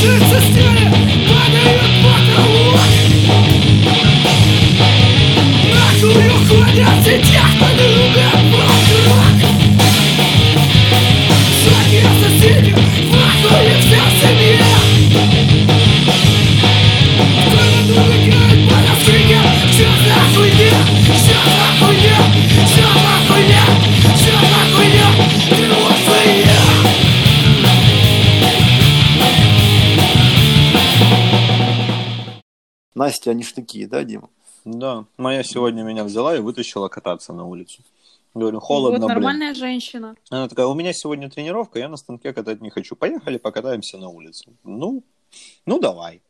Jesus, Настя, они ж такие, да, Дима? Да, моя сегодня меня взяла и вытащила кататься на улицу. Говорю, холодно, вот блин. нормальная женщина. Она такая, у меня сегодня тренировка, я на станке катать не хочу. Поехали, покатаемся на улице. Ну, ну давай.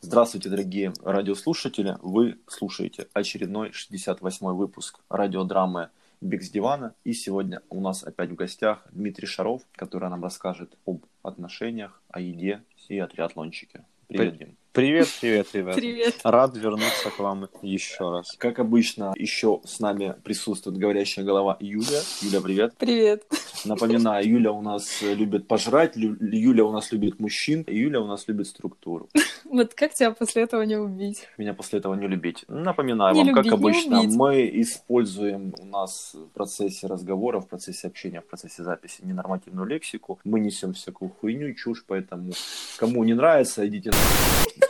Здравствуйте, дорогие радиослушатели. Вы слушаете очередной 68-й выпуск радиодрамы «Бег с дивана». И сегодня у нас опять в гостях Дмитрий Шаров, который нам расскажет об отношениях, о еде и о триатлончике. Привет, Дим. Привет, привет, ребята. Привет. Рад вернуться к вам еще раз. Как обычно, еще с нами присутствует говорящая голова Юля. Юля, привет. Привет. Напоминаю, Юля у нас любит пожрать, Лю- Юля у нас любит мужчин, и Юля у нас любит структуру. Вот как тебя после этого не убить? Меня после этого не любить. Напоминаю Не вам, как любить, не обычно, мы используем у нас в процессе разговора, в процессе общения, в процессе записи ненормативную лексику. Мы несем всякую хуйню чушь, поэтому кому не нравится, идите на...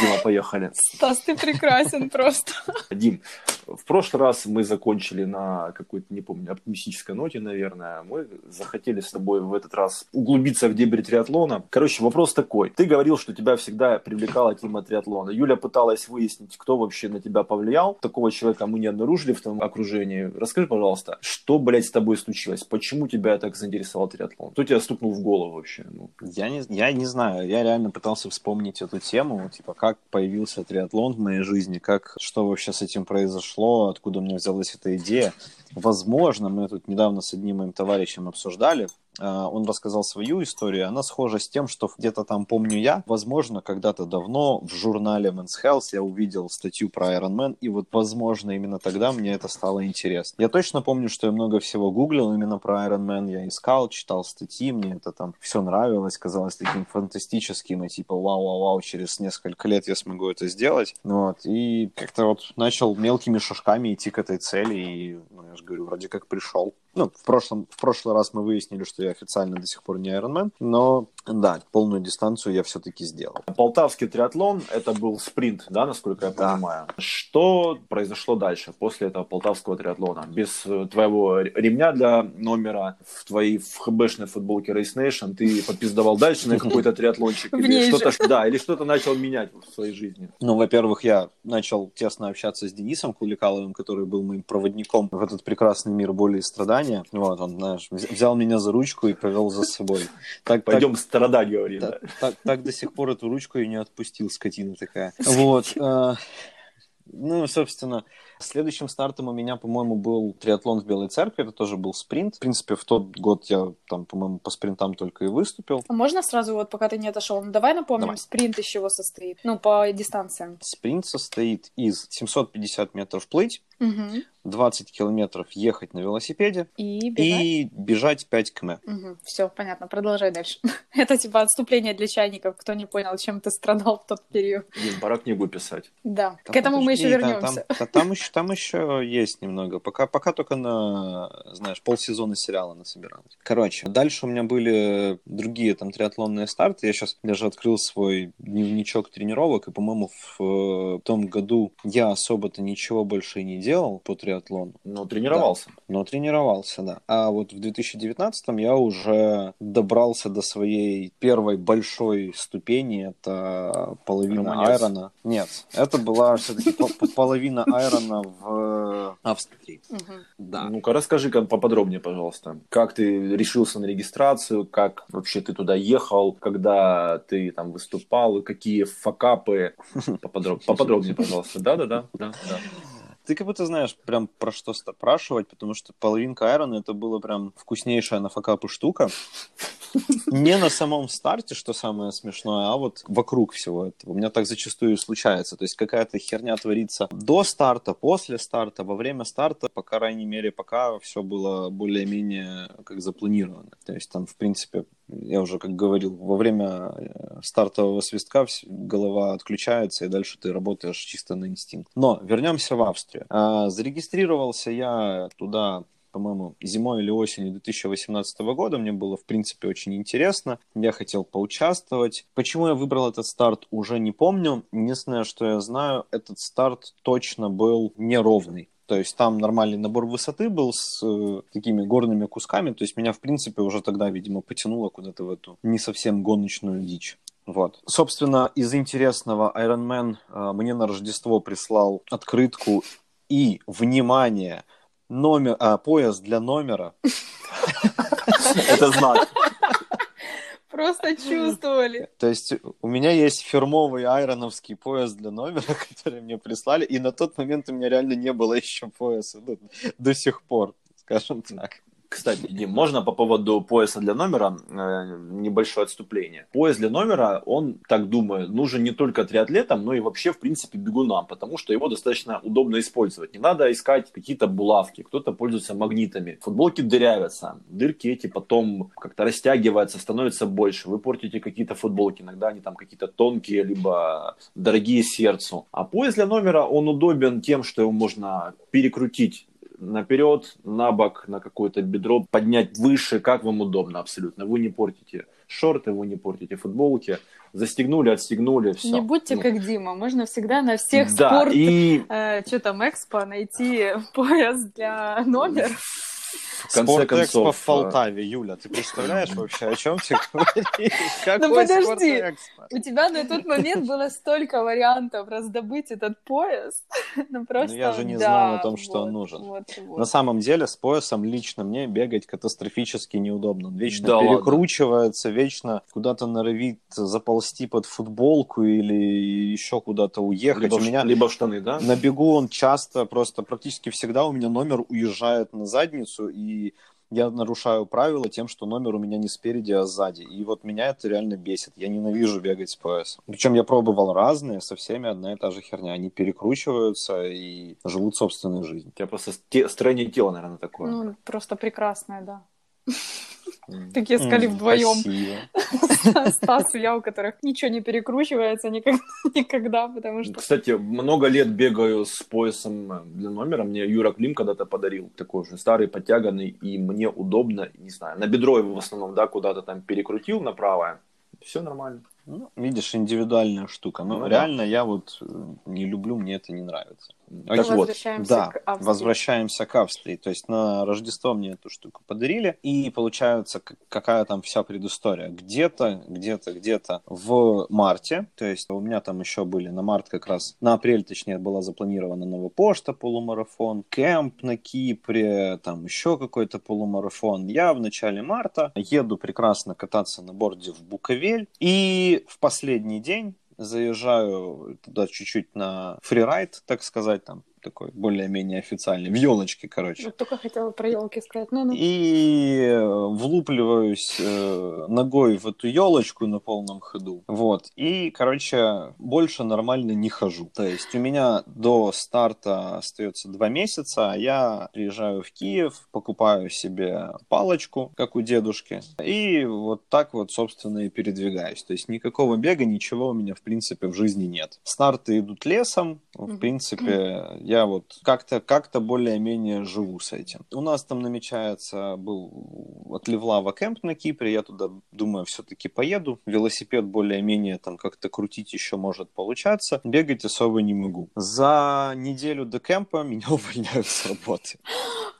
Дима, поехали. Стас, ты прекрасен просто. Дим, в прошлый раз мы закончили на какой-то, не помню, оптимистической ноте, наверное. Мы захотели с тобой в этот раз углубиться в дебри триатлона. Короче, вопрос такой. Ты говорил, что тебя всегда привлекала тема триатлона. Юля пыталась выяснить, кто вообще на тебя повлиял. Такого человека мы не обнаружили в твоем окружении. Расскажи, пожалуйста, что, блядь, с тобой случилось? Почему тебя так заинтересовал триатлон? Кто тебя стукнул в голову вообще? Ну, Я не, я не знаю, я реально пытался вспомнить эту тему, типа, как появился триатлон в моей жизни, как, что вообще с этим произошло, откуда у меня взялась эта идея. Возможно, мы тут недавно с одним моим товарищем обсуждали, он рассказал свою историю, она схожа с тем, что где-то там помню я. Возможно, когда-то давно в журнале Men's Health я увидел статью про Iron Man, и вот, возможно, именно тогда мне это стало интересно. Я точно помню, что я много всего гуглил именно про Iron Man, я искал, читал статьи, мне это там все нравилось, казалось таким фантастическим, и типа вау-вау-вау, через несколько лет я смогу это сделать. Вот, и как-то вот начал мелкими шажками идти к этой цели, и, ну, я же говорю, вроде как пришел. Ну, в, прошлом, в прошлый раз мы выяснили, что я официально до сих пор не Iron Man, но да, полную дистанцию я все-таки сделал. Полтавский триатлон – это был спринт, да, насколько я Да. понимаю. Что произошло дальше, после этого полтавского триатлона? Без э, твоего ремня для номера в твоей ФХБшной футболке Race Nation ты подпиздавал дальше на какой-то триатлончик? В Или что-то, да, или что-то начал менять в своей жизни? Ну, во-первых, я начал тесно общаться с Денисом Куликаловым, который был моим проводником в этот прекрасный мир боли и страдания. Вот, он, знаешь, вз- взял меня за ручку и повел за собой. Так, Пойдем страдать, говорит. так, да. так, так до сих пор эту ручку и не отпустил, скотина такая. Вот. э, Ну, собственно, следующим стартом у меня, по-моему, был триатлон в Белой Церкви. Это тоже был спринт. В принципе, в тот год я там, по-моему, по спринтам только и выступил. А можно сразу, вот пока ты не отошел, ну, давай напомним, Давай. спринт из чего состоит? Ну, по дистанциям. Спринт состоит из 750 метров плыть, Мгм. 20 километров ехать на велосипеде И бежать. и бежать 5 км. Все, понятно, продолжай дальше. Это типа отступление для чайников, кто не понял, чем ты страдал в тот период. Дим, пора книгу писать. Да, Там, к этому мы еще там- вернемся. Там, та- там еще, там еще есть немного. Пока, пока только на, знаешь, полсезона сериала насобиралось. Короче, дальше у меня были другие там триатлонные старты. Я сейчас даже открыл свой дневничок тренировок, и, по-моему, в э, том году я особо-то ничего больше и не делал по триатлону. Ну, тренировался. Но тренировался, да. А вот в 2019 я уже добрался до своей первой большой ступени. Это половина Романец. айрона. Нет, это была все-таки половина айрона в Австрии. Мгм. Да. Ну-ка, расскажи-ка поподробнее, пожалуйста. Как ты решился на регистрацию, как вообще ты туда ехал, когда ты там выступал, какие факапы. Поподроб- Поподробнее, пожалуйста. Да-да-да. да, да. Ты как будто знаешь прям про что спрашивать, потому что половинка айрона это было прям вкуснейшая на факапы штука. Не на самом старте, что самое смешное, а вот вокруг всего этого. У меня так зачастую случается. То есть какая-то херня творится до старта, после старта, во время старта, по крайней мере, пока все было более-менее как запланировано. То есть там, в принципе, я уже как говорил, во время э, стартового свистка голова отключается, и дальше ты работаешь чисто на инстинкт. Но вернемся в Австрию. А, зарегистрировался я туда по-моему, зимой или осенью 2018 года. Мне было, в принципе, очень интересно. Я хотел поучаствовать. Почему я выбрал этот старт, уже не помню. Единственное, что я знаю, этот старт точно был неровный. То есть там нормальный набор высоты был с э, такими горными кусками. То есть меня, в принципе, уже тогда, видимо, потянуло куда-то в эту не совсем гоночную дичь. Вот. Собственно, из интересного Iron Man э, мне на Рождество прислал открытку и, внимание, номер, а, пояс для номера. Это знак. Просто чувствовали. То есть у меня есть фирмовый айроновский пояс для номера, который мне прислали, и на тот момент у меня реально не было еще пояса ну, до сих пор, скажем так. Кстати, Дим, можно по поводу пояса для номера э, небольшое отступление. Пояс для номера, он, так думаю, нужен не только триатлетам, но и вообще, в принципе, бегунам, потому что его достаточно удобно использовать. Не надо искать какие-то булавки, кто-то пользуется магнитами. Футболки дырявятся, дырки эти потом как-то растягиваются, становятся больше. Вы портите какие-то футболки, иногда они там какие-то тонкие, либо дорогие сердцу. А пояс для номера, он удобен тем, что его можно перекрутить наперед, на бок, на какое-то бедро, поднять выше, как вам удобно абсолютно. Вы не портите шорты, вы не портите футболки. Застегнули, отстегнули, все. Не будьте ну. как Дима, можно всегда на всех да, спорт, и... э, что там, экспо найти пояс для номер. В конце Спортэкспо концов, в Полтаве, Юля, ты представляешь вообще, о чем ты говоришь? Ну Какой подожди, Спортэкспо? у тебя на тот момент было столько вариантов раздобыть этот пояс. Ну просто, я же не да, знал о том, что он вот, нужен. вот, вот. На самом деле с поясом лично мне бегать катастрофически неудобно. Он вечно Да ладно? перекручивается, вечно куда-то норовит заползти под футболку или еще куда-то уехать. либо, у меня либо штаны, да? на бегу он часто, просто практически всегда у меня номер уезжает на задницу, и я нарушаю правила тем, что номер у меня не спереди, а сзади. И вот меня это реально бесит. Я ненавижу бегать с поясом. Причем я пробовал разные, со всеми одна и та же херня. Они перекручиваются и живут собственной жизнью. У тебя просто те- строение тела, наверное, такое. Ну, просто прекрасная, да. Такие искали вдвоем. Стас и я, у которых ничего не перекручивается никогда, потому что... Кстати, много лет бегаю с поясом э, для номера. Мне Юра Клим когда-то подарил такой уже старый, подтяганный, и мне удобно, не знаю, на бедро его в основном, да, куда-то там перекрутил на правое. Все нормально. Ну, видишь, индивидуальная штука. Но Ну да. реально я вот э, не люблю, мне это не нравится. Так Так вот, Возвращаемся да, к Австрии. возвращаемся к Австрии. То есть на Рождество мне эту штуку подарили, и получается, какая там вся предыстория. Где-то, где-то, где-то в марте, то есть у меня там еще были на март как раз, на апрель, точнее, была запланирована Новопошта полумарафон, кемп на Кипре, там еще какой-то полумарафон. Я в начале марта еду прекрасно кататься на борде в Буковель, и в последний день заезжаю туда чуть-чуть на фрирайд, так сказать, там такой более-менее официальный, в елочке, короче. Вот только хотела про елки сказать. Ну, ну. И э, влупливаюсь э, ногой в эту елочку на полном ходу. Вот. И, короче, больше нормально не хожу. То есть у меня до старта остается два месяца, а я приезжаю в Киев, покупаю себе палочку, как у дедушки, и вот так вот, собственно, и передвигаюсь. То есть никакого бега, ничего у меня, в принципе, в жизни нет. Старты идут лесом, в принципе, я вот как-то как более-менее живу с этим. У нас там намечается, был от Левлава кемп на Кипре, я туда, думаю, все-таки поеду. Велосипед более-менее там как-то крутить еще может получаться. Бегать особо не могу. За неделю до кемпа меня увольняют с работы.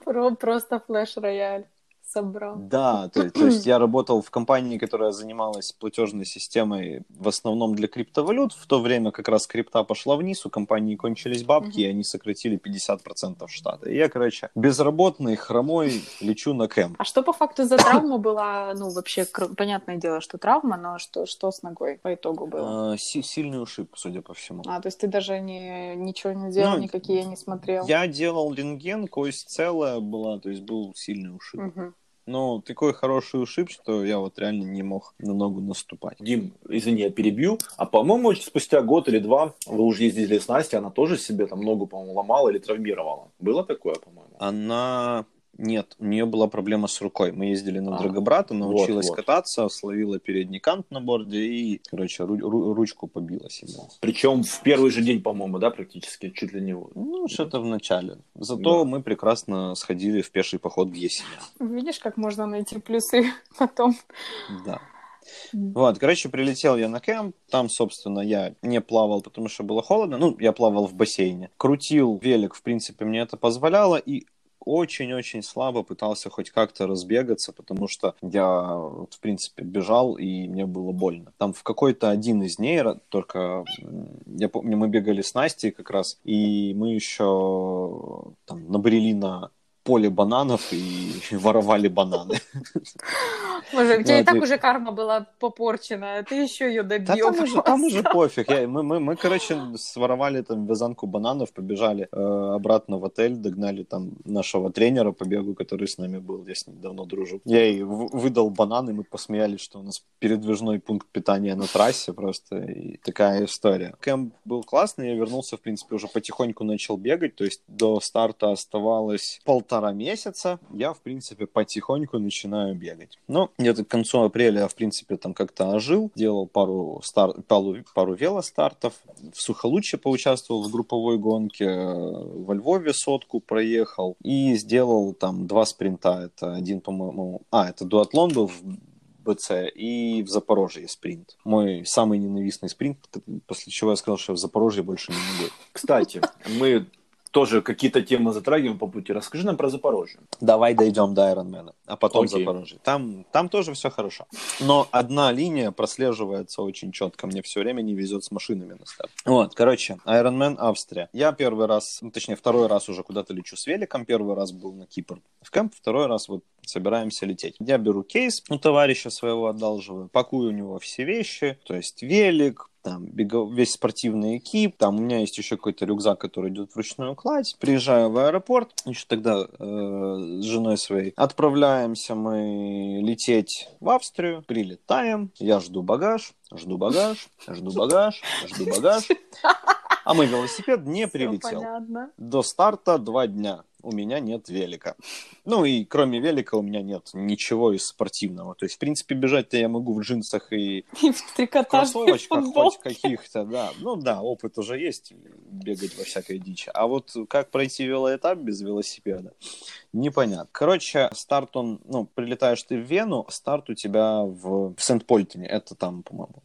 Про- просто флеш-рояль собрал. Да, то, то есть я работал в компании, которая занималась платежной системой в основном для криптовалют. В то время как раз крипта пошла вниз, у компании кончились бабки, и они сократили 50% штата. И я, короче, безработный, хромой, лечу на кемп. А что по факту за травма была? Ну, вообще, понятное дело, что травма, но что, что с ногой по итогу было? А, си- сильный ушиб, судя по всему. А, то есть ты даже не, ничего не делал, Ну, никакие не смотрел? Я делал рентген, кость целая была, то есть был сильный ушиб. Мгм. Но такой хороший ушиб, что я вот реально не мог на ногу наступать. Дим, извини, я перебью. А по-моему, спустя год или два вы уже ездили с Настей, она тоже себе там ногу, по-моему, ломала или травмировала. Было такое, по-моему? Она нет, у нее была проблема с рукой. Мы ездили на А, Драгобрата, научилась вот. кататься, словила передний кант на борде и, короче, ру- ру- ручку побила себе. Причем в первый же день, по-моему, да, практически, чуть ли не вот. Ну, что-то в начале. Зато Да. мы прекрасно сходили в пеший поход в Есеня. Видишь, как можно найти плюсы потом. Да. Вот, короче, прилетел я на кемп, там, собственно, я не плавал, потому что было холодно, ну, я плавал в бассейне. Крутил велик, в принципе, мне это позволяло, и очень-очень слабо пытался хоть как-то разбегаться, потому что я, в принципе, бежал, и мне было больно. Там в какой-то один из дней, только, я помню, мы бегали с Настей как раз, и мы еще там набрели на поле бананов и воровали бананы. Боже, у тебя и так уже карма была попорчена, а ты еще ее Да добьешь. там уже, пофиг. Мы, короче, своровали там вязанку бананов, побежали э, обратно в отель, догнали там нашего тренера по бегу, который с нами был, я с ним давно дружу. Я ей выдал бананы, мы посмеялись, что у нас передвижной пункт питания на трассе просто, и такая история. Кэмп был классный, я вернулся, в принципе, уже потихоньку начал бегать, то есть до старта оставалось полтора месяца, я, в принципе, потихоньку начинаю бегать. Но где-то к концу апреля я, в принципе, там как-то ожил, делал пару, стар... пару, пару велостартов, в Сухолучье поучаствовал в групповой гонке, э, во Львове сотку проехал и сделал там два спринта. Это один, по-моему... А, это дуатлон был в БЦ и в Запорожье спринт. Мой самый ненавистный спринт, после чего я сказал, что в Запорожье больше не могу. Кстати, мы тоже какие-то темы затрагиваем по пути. Расскажи нам про Запорожье. Давай дойдем до Айронмена, а потом Окей. Запорожье. Там, там тоже все хорошо. Но одна линия прослеживается очень четко. Мне все время не везет с машинами на старт. Вот, короче, Ironman Австрия. Я первый раз, ну, точнее, второй раз уже куда-то лечу с великом. Первый раз был на Кипр в кемп, второй раз вот собираемся лететь. Я беру кейс у товарища своего одалживаю, пакую у него все вещи, то есть велик, там бего- весь спортивный экип, там у меня есть еще какой-то рюкзак, который идет в ручную кладь. Приезжаю в аэропорт, еще тогда э, с женой своей. Отправляемся мы лететь в Австрию, прилетаем, я жду багаж, жду багаж, жду багаж, жду багаж. А мой велосипед не прилетел. понятно. До старта два дня. У меня нет велика. Ну и кроме велика у меня нет ничего из спортивного. То есть, в принципе, бежать-то я могу в джинсах и И в кроссовочках хоть футболке. каких-то, да. Ну да, опыт уже есть, бегать во всякой дичи. А вот как пройти велоэтап без велосипеда, непонятно. Короче, старт он, ну, прилетаешь ты в Вену, старт у тебя в, в Сент-Польтоне. Это там, по-моему,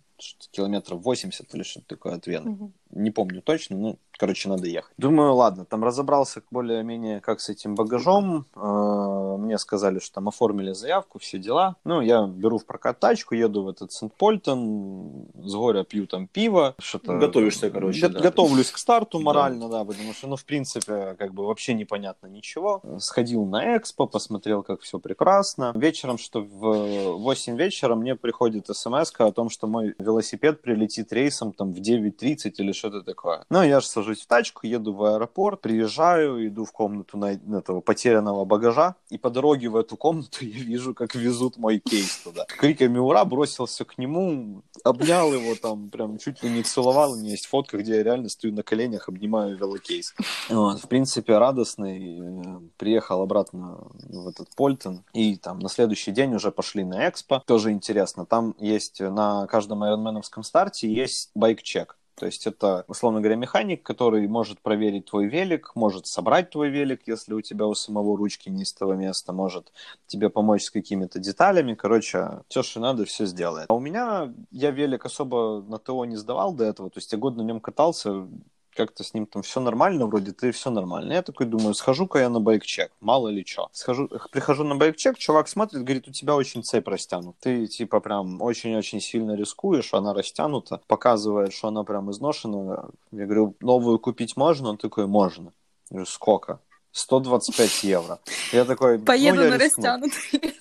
километров 80 или что-то такое от Вены. Мгм. Не помню точно, ну, короче, надо ехать. Думаю, ладно, там разобрался более-менее, как с этим багажом. Э, Мне сказали, что там оформили заявку, все дела. Ну, я беру в прокат тачку, еду в этот Сент-Польтон, с горя пью там пиво. Что-то... Готовишься, короче, да. Готовлюсь к старту Да. морально, да, потому что, ну, в принципе, как бы вообще непонятно ничего. Сходил на экспо, посмотрел, как все прекрасно. Вечером, что в 8 вечера мне приходит смс о том, что мой велосипед прилетит рейсом там в 9.30 или что-то такое. Ну, я же сажусь в тачку, еду в аэропорт, приезжаю, иду в комнату на этого потерянного багажа, и по дороге в эту комнату я вижу, как везут мой кейс туда. Криками «Ура!» бросился к нему, обнял его там, прям чуть ли не целовал. У меня есть фотка, где я реально стою на коленях, обнимаю велокейс. Вот, в принципе, радостный, э, приехал обратно в этот Bolton. И там на следующий день уже пошли на экспо. Тоже интересно. Там есть на каждом Ironman овском старте есть bike check. То есть это, условно говоря, механик, который может проверить твой велик, может собрать твой велик, если у тебя у самого ручки не из того места, может тебе помочь с какими-то деталями. Короче, все, что надо, все сделает. А у меня, я велик особо на ТО не сдавал до этого, то есть я год на нем катался, как-то с ним там все нормально, вроде ты все нормально. Я такой думаю, схожу-ка я на байк-чек, мало ли что. Схожу, прихожу на байк-чек, чувак смотрит, говорит, у тебя очень цепь растянута. Ты типа прям очень-очень сильно рискуешь, она растянута, показывает, что она прям изношена. Я говорю, новую купить можно? Он такой, можно. Я говорю, сколько? 125 евро. Я такой, ну, Поеду я на растянутый.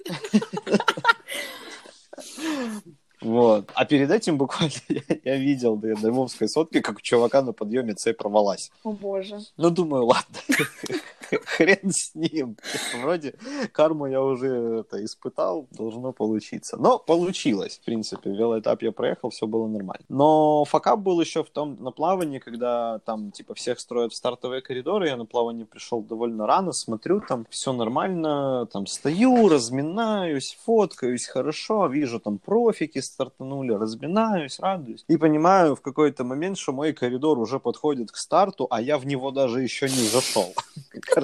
Вот. А перед этим буквально я, я видел на Даймовской сотке, как у чувака на подъеме цепь порвалась. О боже. Ну, думаю, ладно. хрен с ним. Вроде карму я уже это испытал, должно получиться. Но получилось, в принципе. Велоэтап я проехал, все было нормально. Но факап был еще в том, на плавании, когда там, типа, всех строят в стартовые коридоры, я на плавание пришел довольно рано, смотрю, там все нормально, там стою, разминаюсь, фоткаюсь хорошо, вижу, там профики стартанули, разминаюсь, радуюсь. И понимаю в какой-то момент, что мой коридор уже подходит к старту, а я в него даже еще не зашел.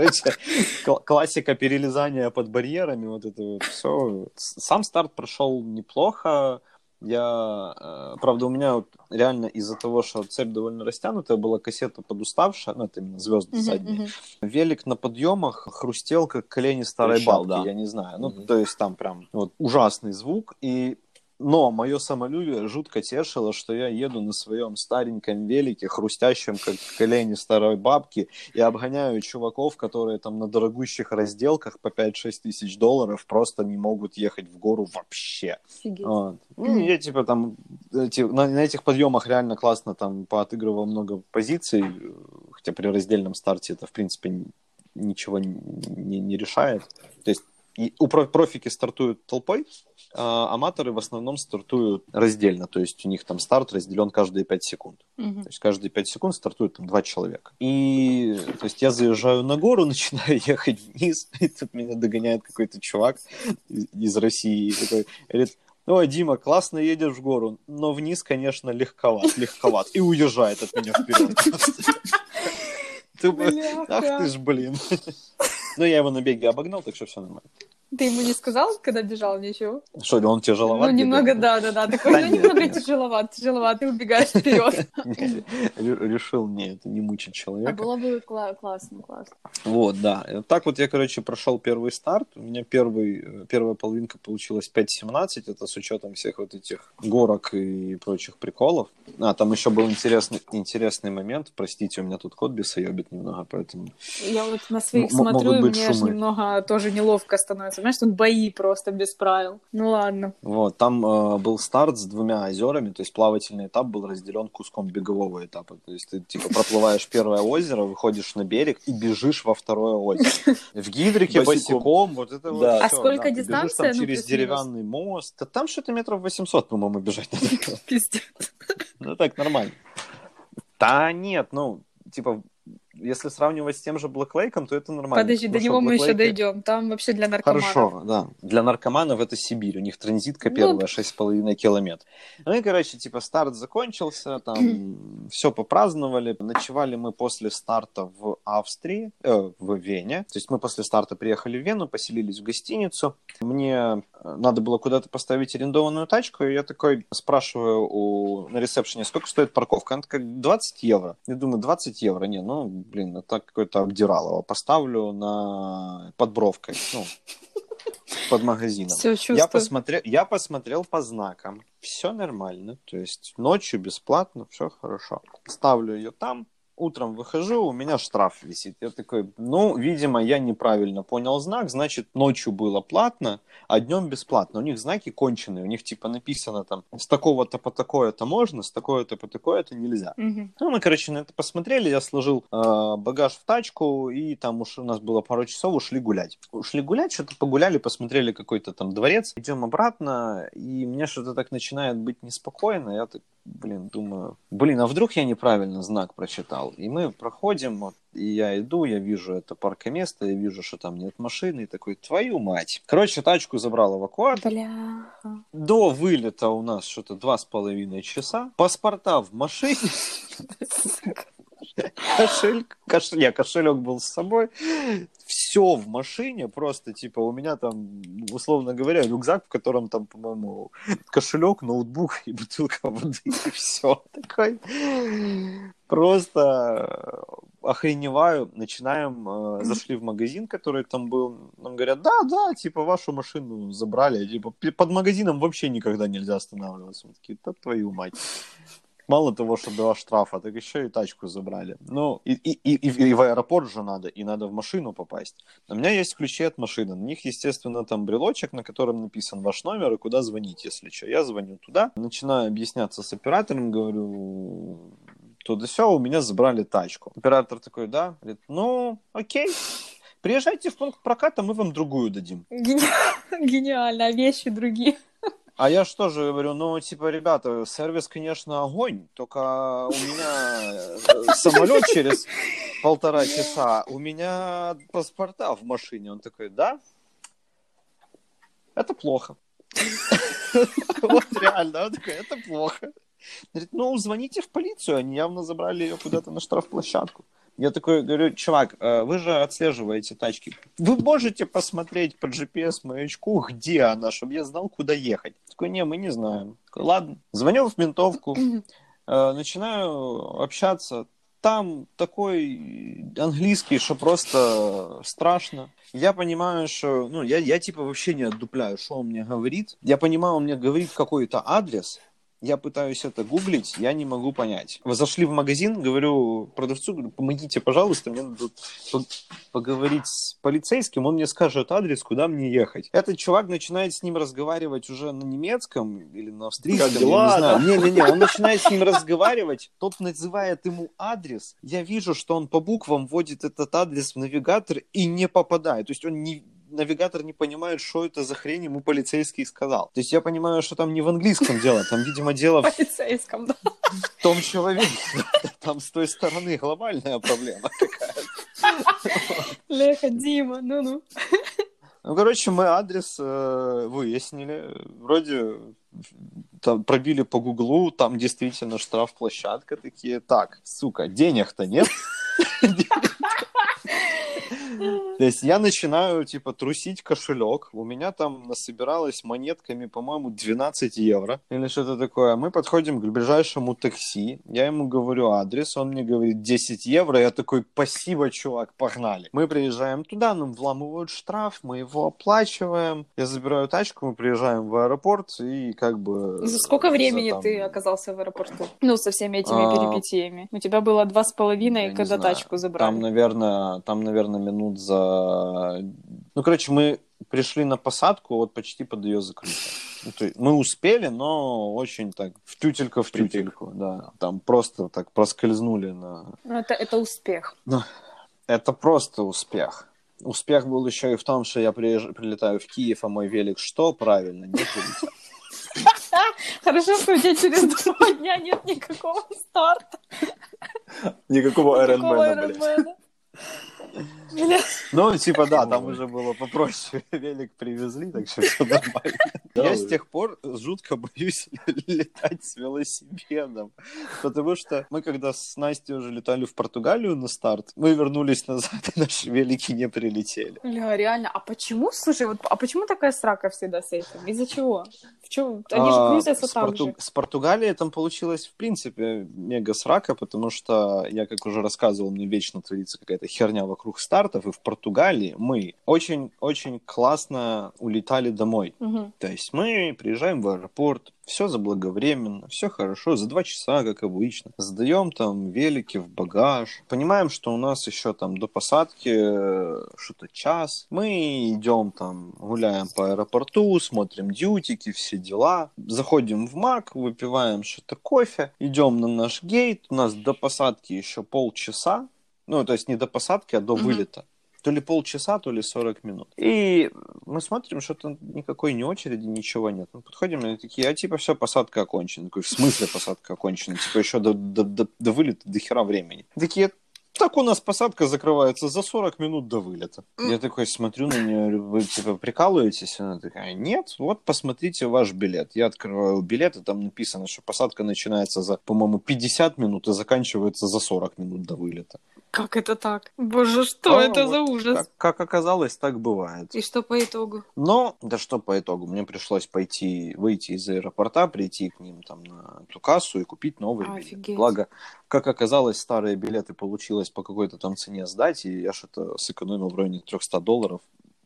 Короче, классика перелезания под барьерами, вот это вот все. Сам старт прошел неплохо. Я, э, правда, у меня вот реально из-за того, что цепь довольно растянутая, была кассета подуставшая, ну, это именно звезды uh-huh, задние. Uh-huh. Велик на подъемах хрустел, как колени старой бабки, да. я не знаю. Ну, uh-huh. то есть там прям вот ужасный звук. И но мое самолюбие жутко тешило, что я еду на своем стареньком велике, хрустящем, как колени старой бабки, и обгоняю чуваков, которые там на дорогущих разделках по 5-6 тысяч долларов просто не могут ехать в гору вообще. Вот. Ну, я типа там эти, на, на этих подъемах реально классно там поотыгрывал много позиций, хотя при раздельном старте это, в принципе, ничего не, не, не решает. То есть и у профики стартуют толпой, а аматоры в основном стартуют раздельно, то есть у них там старт разделен каждые 5 секунд. Mm-hmm. То есть каждые 5 секунд стартуют там два человека. И то есть я заезжаю на гору, начинаю ехать вниз, и тут меня догоняет какой-то чувак из России и такой говорит, Ой, Дима, классно едешь в гору, но вниз, конечно, легковат, легковат. И уезжает от меня вперед. Ах ты ж, блин. Ну, я его на беге обогнал, так что все нормально. Ты ему не сказал, когда бежал ничего? Что, он тяжеловат? Ну, немного, да, да, да. Такой, ну, немного тяжеловат, тяжеловат, ты убегаешь вперед. Решил, не, это не мучить человека. А было бы классно, классно. Вот, да. Так вот я, короче, прошел первый старт. У меня первый, первая половинка получилась 5.17. Это с учетом всех вот этих горок и прочих приколов. А, там еще был интересный, интересный момент. Простите, у меня тут кот бесоебит немного, поэтому... Я вот на своих смотрю, и мне аж немного тоже неловко становится понимаешь, тут бои просто без правил. Ну ладно. Вот, там э, был старт с двумя озерами, то есть плавательный этап был разделен куском бегового этапа. То есть ты типа проплываешь первое озеро, выходишь на берег и бежишь во второе озеро. В гидрике босиком, вот это вот. А сколько дистанция? Ну, через деревянный мост. Там что-то метров 800, по-моему, бежать надо. Пиздец. Ну так, нормально. Да нет, ну, типа, если сравнивать с тем же Black Lake, то это нормально. Подожди, до него мы еще дойдем. Там вообще для наркоманов. Хорошо, да. Для наркоманов это Сибирь. У них транзитка ну, первая ну... 6,5 километров. Ну и, короче, типа старт закончился, там все попраздновали. Ночевали мы после старта в Австрии, э, в Вене. То есть мы после старта приехали в Вену, поселились в гостиницу. Мне э, надо было куда-то поставить арендованную тачку, и я такой спрашиваю у, на ресепшене, сколько стоит парковка? Она такая, 20 евро. Я думаю, 20 евро. Не, ну, блин, это какое-то обдиралово. Поставлю на подбровкой, ну, под магазином. Все я, посмотрел, я посмотрел по знакам. Все нормально. То есть ночью бесплатно, все хорошо. Ставлю ее там, утром выхожу, у меня штраф висит. Я такой, ну, видимо, я неправильно понял знак, значит, ночью было платно, а днем бесплатно. У них знаки конченые, у них типа написано там, с такого-то по такое-то можно, с такое-то по такое-то нельзя. Угу. Ну, мы, короче, на это посмотрели, я сложил э, багаж в тачку, и там уж у нас было пару часов, ушли гулять. Ушли гулять, что-то погуляли, посмотрели какой-то там дворец, идем обратно, и мне что-то так начинает быть неспокойно, я так блин, думаю, блин, а вдруг я неправильно знак прочитал? И мы проходим, вот, и я иду, я вижу это паркоместо, я вижу, что там нет машины, и такой, твою мать. Короче, тачку забрал эвакуатор. Бля. До вылета у нас что-то два с половиной часа. Паспорта в машине. Кошель, кош... не, кошелек был с собой. Все в машине, просто типа у меня там, условно говоря, рюкзак, в котором там, по-моему, кошелек, ноутбук и бутылка воды, и все. Такой просто охреневаю, начинаем, э, зашли в магазин, который там был, нам говорят, да, да, типа вашу машину забрали, типа под магазином вообще никогда нельзя останавливаться. Мы такие, да твою мать мало того, что два штрафа, так еще и тачку забрали. Ну, и, и, и, и в аэропорт же надо, и надо в машину попасть. У меня есть ключи от машины. На них, естественно, там брелочек, на котором написан ваш номер и куда звонить, если что. Я звоню туда, начинаю объясняться с оператором, говорю, туда все, у меня забрали тачку. Оператор такой, да? Говорит, ну, окей, приезжайте в пункт проката, мы вам другую дадим. Гениально, а вещи другие. А я что же говорю, ну, типа, ребята, сервис, конечно, огонь, только у меня э, самолет через полтора часа, у меня паспорта в машине. Он такой, да? Это плохо. Вот реально, он такой, это плохо. Говорит, ну, звоните в полицию, они явно забрали ее куда-то на штрафплощадку. Я такой говорю, чувак, э, вы же отслеживаете тачки. Вы можете посмотреть по GPS-маячку, где она, чтобы я знал, куда ехать. Такой, не, мы не знаем. Такой, ладно. Звоню в ментовку, э, начинаю общаться. Там такой английский, что просто страшно. Я понимаю, что, ну, я, я типа вообще не отдупляю, что он мне говорит. Я понимаю, он мне говорит какой-то адрес, я пытаюсь это гуглить, я не могу понять. Вы зашли в магазин, говорю продавцу, говорю, помогите, пожалуйста, мне надо поговорить с полицейским, он мне скажет адрес, куда мне ехать. Этот чувак начинает с ним разговаривать уже на немецком или на австрийском, как дела, я не знаю. Не-не-не, он начинает с ним разговаривать, тот называет ему адрес. Я вижу, что он по буквам вводит этот адрес в навигатор и не попадает. То есть он не навигатор не понимает, что это за хрень ему полицейский сказал. То есть я понимаю, что там не в английском дело, там, видимо, дело в... Полицейском, да. В том человеке. Там с той стороны глобальная проблема какая-то. Леха, Дима, ну-ну. Ну, короче, мы адрес э, выяснили. Вроде там пробили по гуглу, там действительно штраф-площадка такие. Так, сука, денег-то нет. То есть я начинаю, типа, трусить кошелек. У меня там насобиралось монетками, по-моему, 12 евро или что-то такое. Мы подходим к ближайшему такси. Я ему говорю адрес, он мне говорит 10 евро. Я такой, спасибо, чувак, погнали. Мы приезжаем туда, нам вламывают штраф, мы его оплачиваем. Я забираю тачку, мы приезжаем в аэропорт и как бы... За сколько времени там... ты оказался в аэропорту? Ну, со всеми этими а... перипетиями. У тебя было два с половиной, когда тачку забрали. Там, наверное, там, наверное, минут за ну, короче, мы пришли на посадку вот почти под ее закрытие. Ну, то есть мы успели, но очень так в тютелька в тютельку, да. Там просто так проскользнули на... Ну, это, это успех. Ну, это просто успех. Успех был еще и в том, что я приезж... прилетаю в Киев, а мой велик что? Правильно, не прилетел. Хорошо, что у тебя через два дня нет никакого старта. Никакого Ironman, блядь. Ну, типа, да, там уже было попроще. Велик привезли, так что все нормально. Я с тех пор жутко боюсь летать с велосипедом. Потому что мы, когда с Настей уже летали в Португалию на старт, мы вернулись назад, и наши велики не прилетели. Бля, реально. А почему, слушай, вот, а почему такая срака всегда с этим? Из-за чего? В чем? Они же а, крутятся так же. С Португалией там получилось, в принципе, мега срака, потому что я, как уже рассказывал, мне вечно творится какая-то херня вокруг стартов, и в Португалии мы очень-очень классно улетали домой. Угу. То есть мы приезжаем в аэропорт, все заблаговременно, все хорошо, за два часа, как обычно. Сдаем там велики в багаж. Понимаем, что у нас еще там до посадки э, что-то час. Мы идем там, гуляем по аэропорту, смотрим дьютики, все дела. Заходим в МАК, выпиваем что-то кофе, идем на наш гейт. У нас до посадки еще полчаса. Ну, то есть не до посадки, а до mm-hmm. вылета то ли полчаса, то ли 40 минут. И мы смотрим, что-то никакой не очереди, ничего нет. Мы подходим, и такие, а типа все, посадка окончена. Такой, в смысле посадка окончена? Типа еще до, до, до, до вылета до хера времени. Такие, так у нас посадка закрывается за 40 минут до вылета. Я такой смотрю на нее, вы типа прикалываетесь? Она такая, нет, вот посмотрите ваш билет. Я открываю билет, и там написано, что посадка начинается за, по-моему, 50 минут и заканчивается за 40 минут до вылета. Как это так? Боже, что а, это вот за ужас? Как, как оказалось, так бывает. И что по итогу? Но, да что по итогу? Мне пришлось пойти, выйти из аэропорта, прийти к ним там на эту кассу и купить новые Офигеть. билеты. Благо, как оказалось, старые билеты получилось по какой-то там цене сдать, и я что-то сэкономил в районе 300 долларов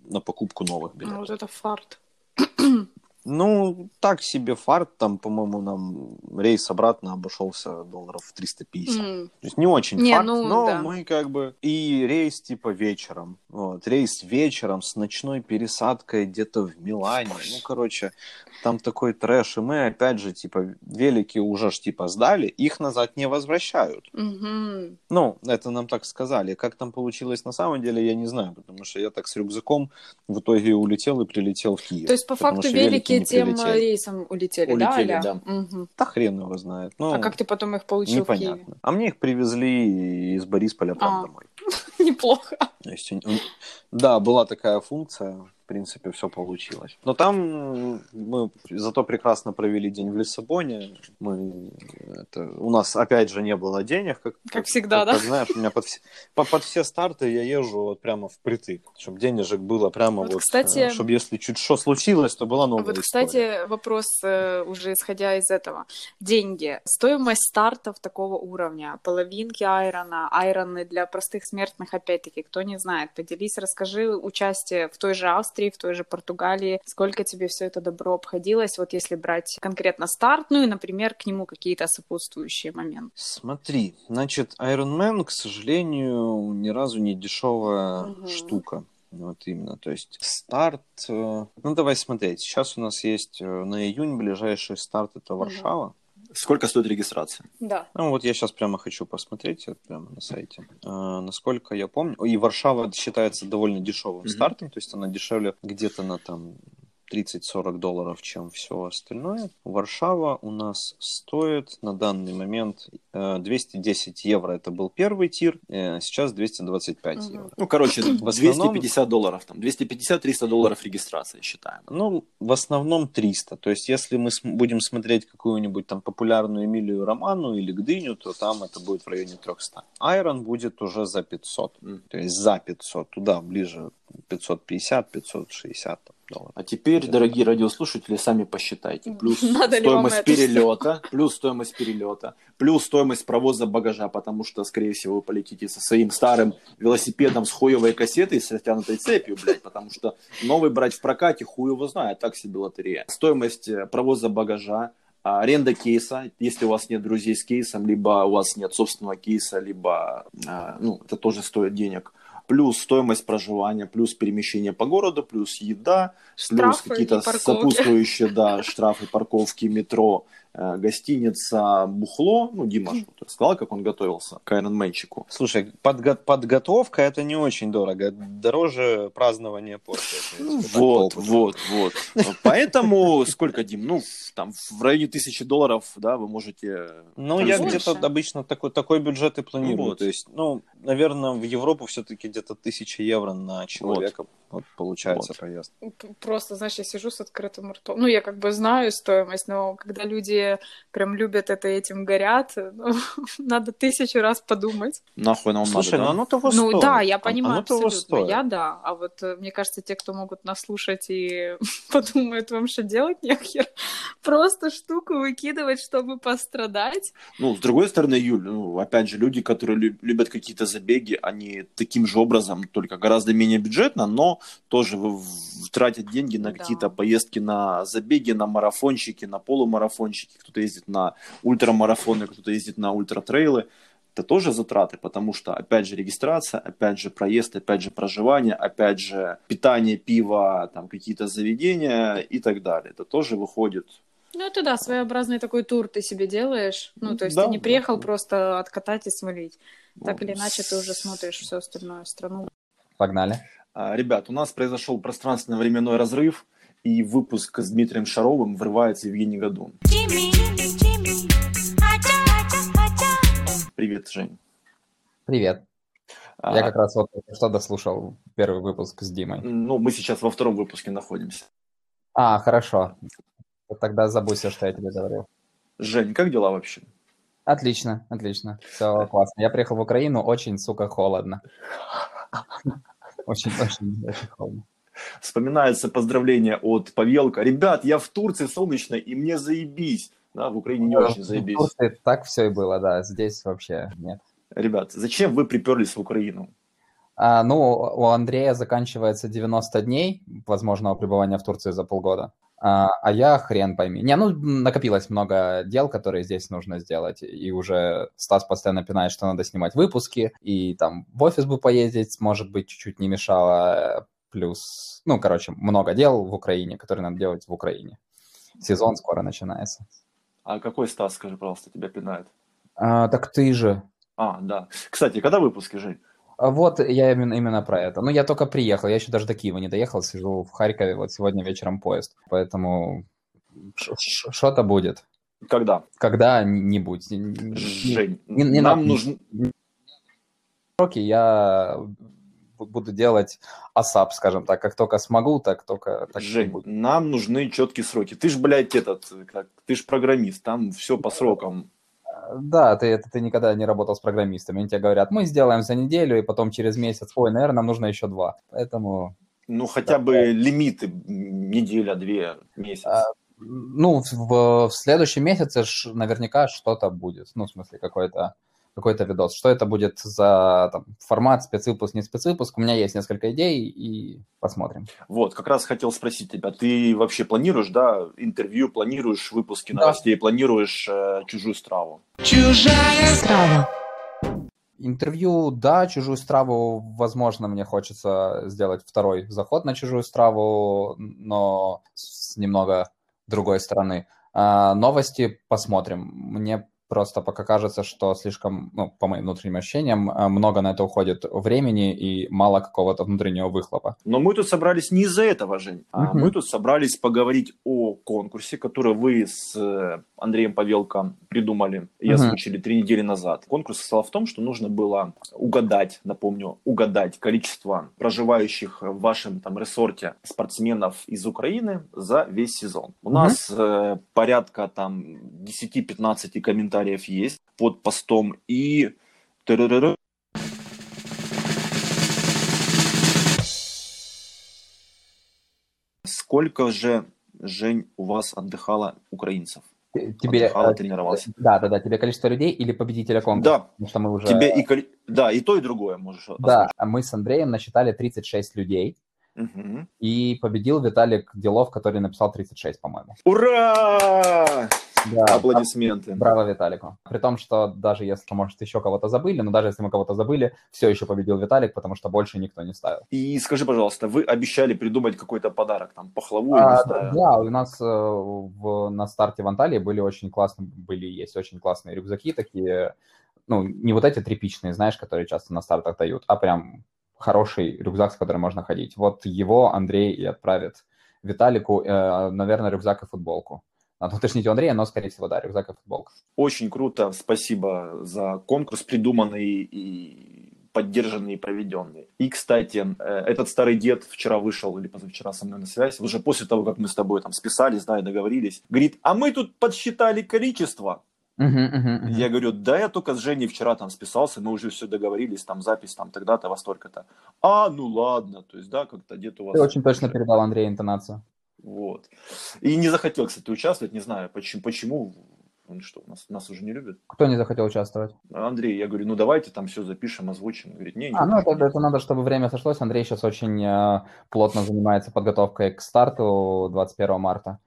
на покупку новых билетов. А вот это фарт. Ну, так себе фарт, там, по-моему, нам рейс обратно обошелся долларов в 350. Mm. То есть не очень не, фарт, ну, но да. мы как бы... И рейс типа вечером. Вот, рейс вечером с ночной пересадкой где-то в Милане. Ну, короче, там такой трэш. И мы, опять же, типа, велики уже ж типа сдали, их назад не возвращают. Mm-hmm. Ну, это нам так сказали. Как там получилось на самом деле, я не знаю, потому что я так с рюкзаком в итоге улетел и прилетел в Киев. То есть, по факту, велики все тем прилетели. рейсом улетели, улетели да? да. Угу. Да хрен его знает. Ну, а как ты потом их получил непонятно. в Киеве? А мне их привезли из Борисполя прямо а. домой. Неплохо. То есть, да, была такая функция в принципе, все получилось. Но там мы зато прекрасно провели день в Лиссабоне. Мы, это, у нас, опять же, не было денег. Как, как всегда, как, да? Как, знаешь, у меня под, все, по, под все старты я езжу вот прямо впритык, чтобы денежек было прямо вот, вот кстати, э, чтобы если чуть что случилось, то была новая Вот, история. кстати, вопрос э, уже исходя из этого. Деньги. Стоимость стартов такого уровня. Половинки айрона, айроны для простых смертных, опять-таки, кто не знает, поделись, расскажи участие в той же Австрии, Австрии, в той же Португалии, сколько тебе все это добро обходилось, вот если брать конкретно старт, ну и, например, к нему какие-то сопутствующие моменты. Смотри, значит, Iron Man, к сожалению, ни разу не дешевая угу. штука. Вот именно, то есть старт, э, ну давай смотреть, сейчас у нас есть э, на июнь ближайший старт, это Варшава, угу. Сколько стоит регистрация? Да. Ну вот я сейчас прямо хочу посмотреть прямо на сайте. А, насколько я помню, и Варшава считается довольно дешевым mm-hmm. стартом, то есть она дешевле где-то на там 30-40 долларов, чем все остальное. Варшава у нас стоит на данный момент 210 э, евро. Это был первый тир, э, сейчас 225 угу. евро. Ну, короче, в основном... 250 долларов. Там, 250-300 долларов регистрации считаем. Ну, в основном 300. То есть, если мы будем смотреть какую-нибудь там популярную Эмилию Роману или Гдыню, то там это будет в районе 300. Айрон будет уже за 500. Mm. То есть, за 500. Туда ближе 550-560 долларов. А теперь, дорогие радиослушатели, сами посчитайте. Плюс Надо стоимость перелета, плюс стоимость перелета, плюс стоимость провоза багажа, потому что, скорее всего, вы полетите со своим старым велосипедом с хуевой кассетой с растянутой цепью, блядь, потому что новый брать в прокате хуй его знает, так себе лотерея. Стоимость э, провоза багажа, аренда кейса, если у вас нет друзей с кейсом, либо у вас нет собственного кейса, либо, а, ну, это тоже стоит денег плюс стоимость проживания, плюс перемещение по городу, плюс еда, штрафы плюс какие-то сопутствующие, да, штрафы, парковки, метро, гостиница, бухло. Ну, Дима сказал, как он готовился к айронменчику. Слушай, подго- подготовка это не очень дорого. Дороже празднования после. Ну, вот, вот, вот. Поэтому сколько, Дим? Ну, там в районе тысячи долларов, да, вы можете... Ну, я где-то обычно такой, такой бюджет и планирую. Ну, вот. То есть, ну, наверное, в Европу все-таки где-то тысяча евро на человека. Вот. Вот получается вот. поездка. Просто, знаешь, я сижу с открытым ртом. Ну, я как бы знаю стоимость, но когда люди прям любят это и этим горят, ну, надо тысячу раз подумать. Нахуй нам Слушай, надо, ну оно того ну, стоит. Ну да, я понимаю оно абсолютно. Стоит. Я да. А вот э, мне кажется, те, кто могут наслушать и подумают вам, что делать нехер, просто штуку выкидывать, чтобы пострадать. Ну, с другой стороны, Юль, ну, опять же, люди, которые любят какие-то забеги, они таким же образом, только гораздо менее бюджетно, но тоже тратят деньги на какие-то да. поездки на забеги, на марафончики, на полумарафончики, кто-то ездит на ультрамарафоны, кто-то ездит на ультратрейлы. Это тоже затраты, потому что, опять же, регистрация, опять же, проезд, опять же, проживание, опять же, питание, пиво, там, какие-то заведения и так далее. Это тоже выходит ну, это да, своеобразный такой тур ты себе делаешь. Ну, то есть да, ты не приехал да. просто откатать и свалить. Так или иначе, ты уже смотришь всю остальную страну. Погнали. А, ребят, у нас произошел пространственно-временной разрыв, и выпуск с Дмитрием Шаровым врывается Евгений Гадун. Привет, Жень. Привет. А... Я как раз вот что дослушал первый выпуск с Димой. Ну, мы сейчас во втором выпуске находимся. А, хорошо. Тогда забудь все, что я тебе говорил. Жень, как дела вообще? Отлично, отлично. Все классно. Я приехал в Украину, очень, сука, холодно. Очень, очень, очень холодно. Вспоминается поздравление от Павелка. Ребят, я в Турции солнечной, и мне заебись. Да, в Украине не очень заебись. В Турции так все и было, да. Здесь вообще нет. Ребят, зачем вы приперлись в Украину? А, ну, у Андрея заканчивается 90 дней возможного пребывания в Турции за полгода. А, а я хрен пойми. Не, ну, накопилось много дел, которые здесь нужно сделать. И уже Стас постоянно пинает, что надо снимать выпуски. И там в офис бы поездить, может быть, чуть-чуть не мешало. Плюс, ну, короче, много дел в Украине, которые надо делать в Украине. Сезон скоро начинается. А какой Стас, скажи, пожалуйста, тебя пинает? А, так ты же. А, да. Кстати, когда выпуски, Жень? А Вот я именно, именно про это. Ну, я только приехал, я еще даже до Киева не доехал, сижу в Харькове, вот сегодня вечером поезд. Поэтому что-то будет. Когда? Когда-нибудь. Жень, не- не нам надо- нужно... сроки я буду делать ASAP, скажем так. Как только смогу, так только так Жень, будет. нам нужны четкие сроки. Ты ж, блядь, этот, как, ты ж программист, там все по срокам. Да, ты, это ты никогда не работал с программистами. Они тебе говорят, мы сделаем за неделю, и потом через месяц, ой, наверное, нам нужно еще два. Поэтому, Ну, хотя бы лимиты, м, неделя, две, месяц. А, ну, в, в- в следующем месяце ж наверняка что-то будет. Ну, в смысле, какой-то какой-то видос. Что это будет за там, формат, спецвыпуск, не спецвыпуск? У меня есть несколько идей, и посмотрим. Вот, как раз хотел спросить тебя, ты вообще планируешь, да, интервью, планируешь выпуски Да. новостей, планируешь э, чужую страву? Страва. Интервью, да, чужую страву, возможно, мне хочется сделать второй заход на чужую страву, но с немного другой стороны. А, новости посмотрим. Мне просто пока кажется, что слишком, ну, по моим внутренним ощущениям, а, много на это уходит времени и мало какого-то внутреннего выхлопа. Но мы тут собрались не из-за этого, Жень, а мы тут собрались поговорить о конкурсе, который вы с э, Андреем Павелко придумали и Мгм. озвучили три недели назад. Конкурс состоял в том, что нужно было угадать, напомню, угадать количество проживающих в вашем там ресорте спортсменов из Украины за весь сезон. У нас э, порядка там 10-15 комментариев есть под постом и. Сколько же, Жень, у вас отдыхало украинцев? Тебе, Отдыхало, э, тренировался? да, да, да, тебе количество людей или победителя конкурса? Да, Потому что мы уже... тебе и, коли- да, и то, и другое можешь Да, озвучить. а мы с Андреем насчитали 36 людей, Мгм. и победил Виталик Делов, который написал 36, по-моему. Ура! Да, Аплодисменты. Браво Виталику. При том, что даже если, может, еще кого-то забыли, но даже если мы кого-то забыли, все еще победил Виталик, потому что больше никто не ставил. И скажи, пожалуйста, вы обещали придумать какой-то подарок, там, пахлаву, А, знаю. да, у нас э, в- на старте в Анталии были очень классные, были есть очень классные рюкзаки такие, ну, не вот эти тряпичные, знаешь, которые часто на стартах дают, а прям хороший рюкзак, с которым можно ходить. Вот его Андрей и отправит Виталику, э, наверное, рюкзак и футболку. Надо уточнить у Андрея, но, скорее всего, да, рюкзак и футболка. Очень круто, спасибо за конкурс, придуманный и поддержанный и проведенный. И, кстати, э, этот старый дед вчера вышел или позавчера со мной на связь, уже после того, как мы с тобой там списались, да, и договорились, говорит, а мы тут подсчитали количество. Я говорю, да, я только с Женей вчера там списался, мы уже все договорились, там запись там тогда-то, во столько-то. А, ну ладно, то есть, да, как-то дед у вас... Ты очень точно передал Андрею интонацию. Вот. И не захотел, кстати, участвовать, не знаю, почему, почему он что, нас, нас уже не любит? Кто не захотел участвовать? Андрей, я говорю, ну давайте там все запишем, озвучим. Он говорит, не, не А, ну это, это надо, чтобы время сошлось. Андрей сейчас очень э, плотно занимается подготовкой к старту 21 марта.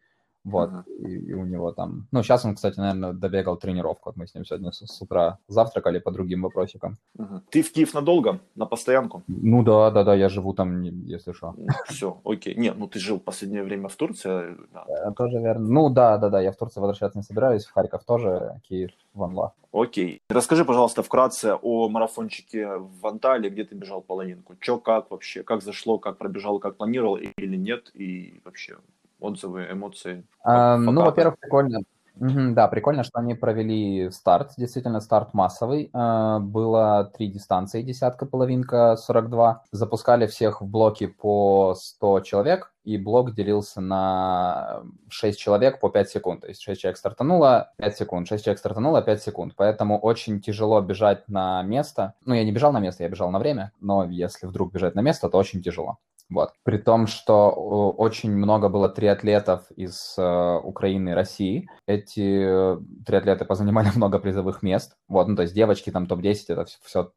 Вот, и, и у него там... Ну, сейчас он, кстати, наверное, добегал тренировку. Мы с ним сегодня с, с утра завтракали по другим вопросикам. Ага. Ты в Киев надолго? На постоянку? Ну да, да, да, я живу там, если что. Все, окей. Нет, ну ты жил в последнее время в Турции. да. Э, Тоже верно. Ну да, да, да, я в Турцию возвращаться не собираюсь, в Харьков тоже, Киев, Ванла. Окей. Расскажи, пожалуйста, вкратце о марафончике в Анталии, где ты бежал половинку. Че, как вообще, как зашло, как пробежал, как планировал или нет, и вообще отзывы, эмоции. А, ну, во-первых, прикольно. Мгм, да, прикольно, что они провели старт. Действительно, старт массовый. А, было три дистанции, десятка, половинка, 42. Запускали всех в блоки по 100 человек, и блок делился на 6 человек по 5 секунд. То есть 6 человек стартануло, 5 секунд, 6 человек стартануло, 5 секунд. Поэтому очень тяжело бежать на место. Ну, я не бежал на место, я бежал на время, но если вдруг бежать на место, то очень тяжело. Вот. При том, что очень много было триатлетов из э, Украины и России. Эти э, триатлеты позанимали много призовых мест. Вот, ну, то есть девочки там топ-10, это все, все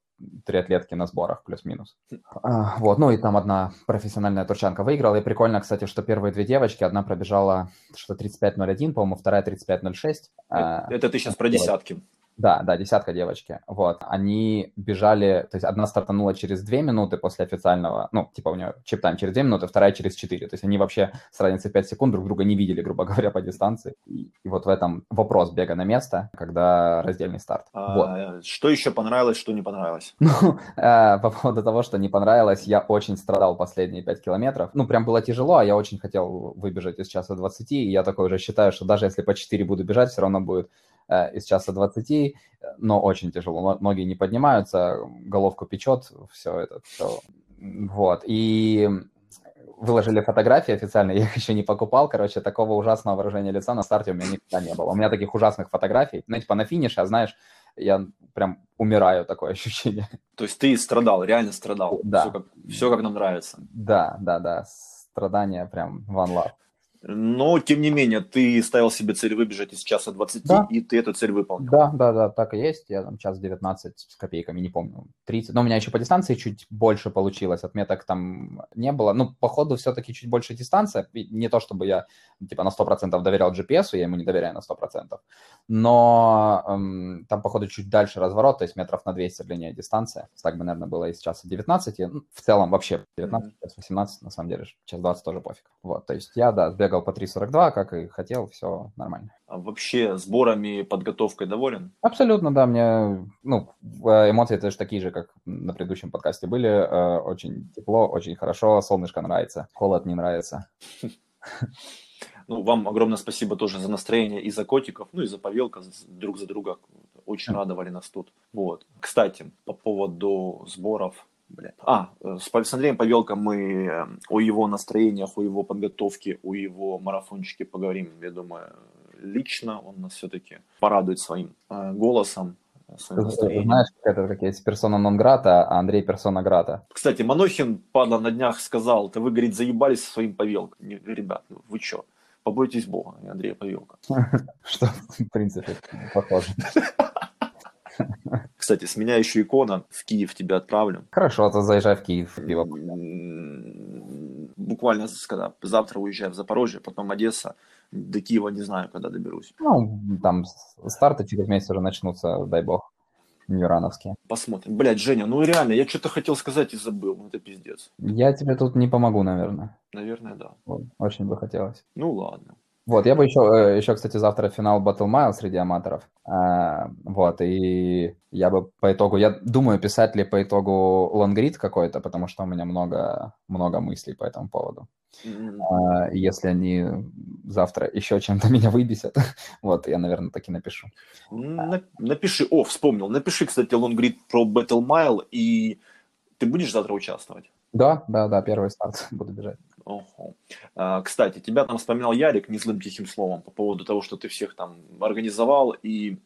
триатлетки на сборах, плюс-минус. А, вот, ну и там одна профессиональная турчанка выиграла. И прикольно, кстати, что первые две девочки, одна пробежала что-то 35.01, по-моему, вторая 35.06. Это, это ты сейчас про десятки. Да, да, десятка девочки. Вот. Они бежали, то есть одна стартанула через две минуты после официального, ну, типа у нее чип-тайм через две минуты, вторая через четыре. То есть они вообще с разницей 5 секунд друг друга не видели, грубо говоря, по дистанции. И, и вот в этом вопрос бега на место, когда раздельный старт. А, вот. Что еще понравилось, что не понравилось? Ну, э, по поводу того, что не понравилось, я очень страдал последние 5 километров. Ну, прям было тяжело, а я очень хотел выбежать из часа 20, и я такой уже считаю, что даже если по 4 буду бежать, все равно будет Э, из часа 20, но очень тяжело. Ноги не поднимаются, головку печет, все это. Все. Вот. И выложили фотографии официально, я их еще не покупал, короче, такого ужасного выражения лица на старте у меня никогда не было. У меня таких ужасных фотографий, ну, типа на финише, а знаешь, я прям умираю, такое ощущение. То есть ты страдал, реально страдал? Да. Все как, все как нам нравится? Да, да, да, страдания прям one love. Но, тем не менее, ты ставил себе цель выбежать из часа 20, Да. и ты эту цель выполнил. Да, да, да, так и есть. Я там час 19 с копейками, не помню, 30. Но у меня еще по дистанции чуть больше получилось, отметок там не было. Ну, по ходу все-таки чуть больше дистанция. И Не то, чтобы я типа на 100% доверял GPS, я ему не доверяю на 100%. Но эм, там, походу, чуть дальше разворот, то есть метров на 200 длиннее дистанция. Так бы, наверное, было из часа 19. Ну, в целом вообще 19, час 18, на самом деле, час 20 тоже пофиг. Вот, то есть я, да, сбегал по 3.42, как и хотел, все нормально. А вообще сборами, подготовкой доволен? Абсолютно, да, мне, ну, э, эмоции тоже такие же, как на предыдущем подкасте были. Э, Очень тепло, очень хорошо, солнышко нравится, холод не нравится. Ну, вам огромное спасибо тоже за настроение и за котиков, ну и за повелка друг за друга. Очень радовали нас тут. Вот. Кстати, по поводу сборов. Блядь. А, э, с, с Андреем Павелком мы э, о его настроениях, о его подготовке, о его марафончике поговорим, я думаю, лично. Он нас все-таки порадует своим э, голосом, своим настроением. Знаешь, как это, как есть персона нон грата, а Андрей персона грата. Кстати, Манохин, падла, на днях сказал, да вы, говорит, заебались со своим Павелком. Не, Ребят, ну вы чё? Побойтесь Бога, Андрея Павелка. Что, в принципе, похоже. Кстати, с меня еще икона. В Киев тебя отправлю. Хорошо, то заезжай в Киев. пиво. Буквально когда завтра уезжаю в Запорожье, потом Одесса. До Киева не знаю, когда доберусь. Ну, там старты через месяц уже начнутся, дай бог, ньюрановские. Посмотрим. Блять, Женя, ну реально, я что-то хотел сказать и забыл. Ну это пиздец. Я тебе тут не помогу, наверное. Наверное, да. Очень бы хотелось. Ну ладно. Вот, я бы еще, э, еще, кстати, завтра финал Battle Mile среди аматоров. А, Вот, и я бы по итогу, я думаю, писать ли по итогу лонгрид какой-то, потому что у меня много, много мыслей по этому поводу. И Если они завтра еще чем-то меня выбесят, вот, я, наверное, так и напишу. на- Напиши, о, вспомнил. Напиши, кстати, лонгрид про Battle Mile, и ты будешь завтра участвовать? Да, да, да, первый старт буду бежать. Ого. А, Кстати, тебя там вспоминал Ярик не злым тихим словом по поводу того, что ты всех там организовал и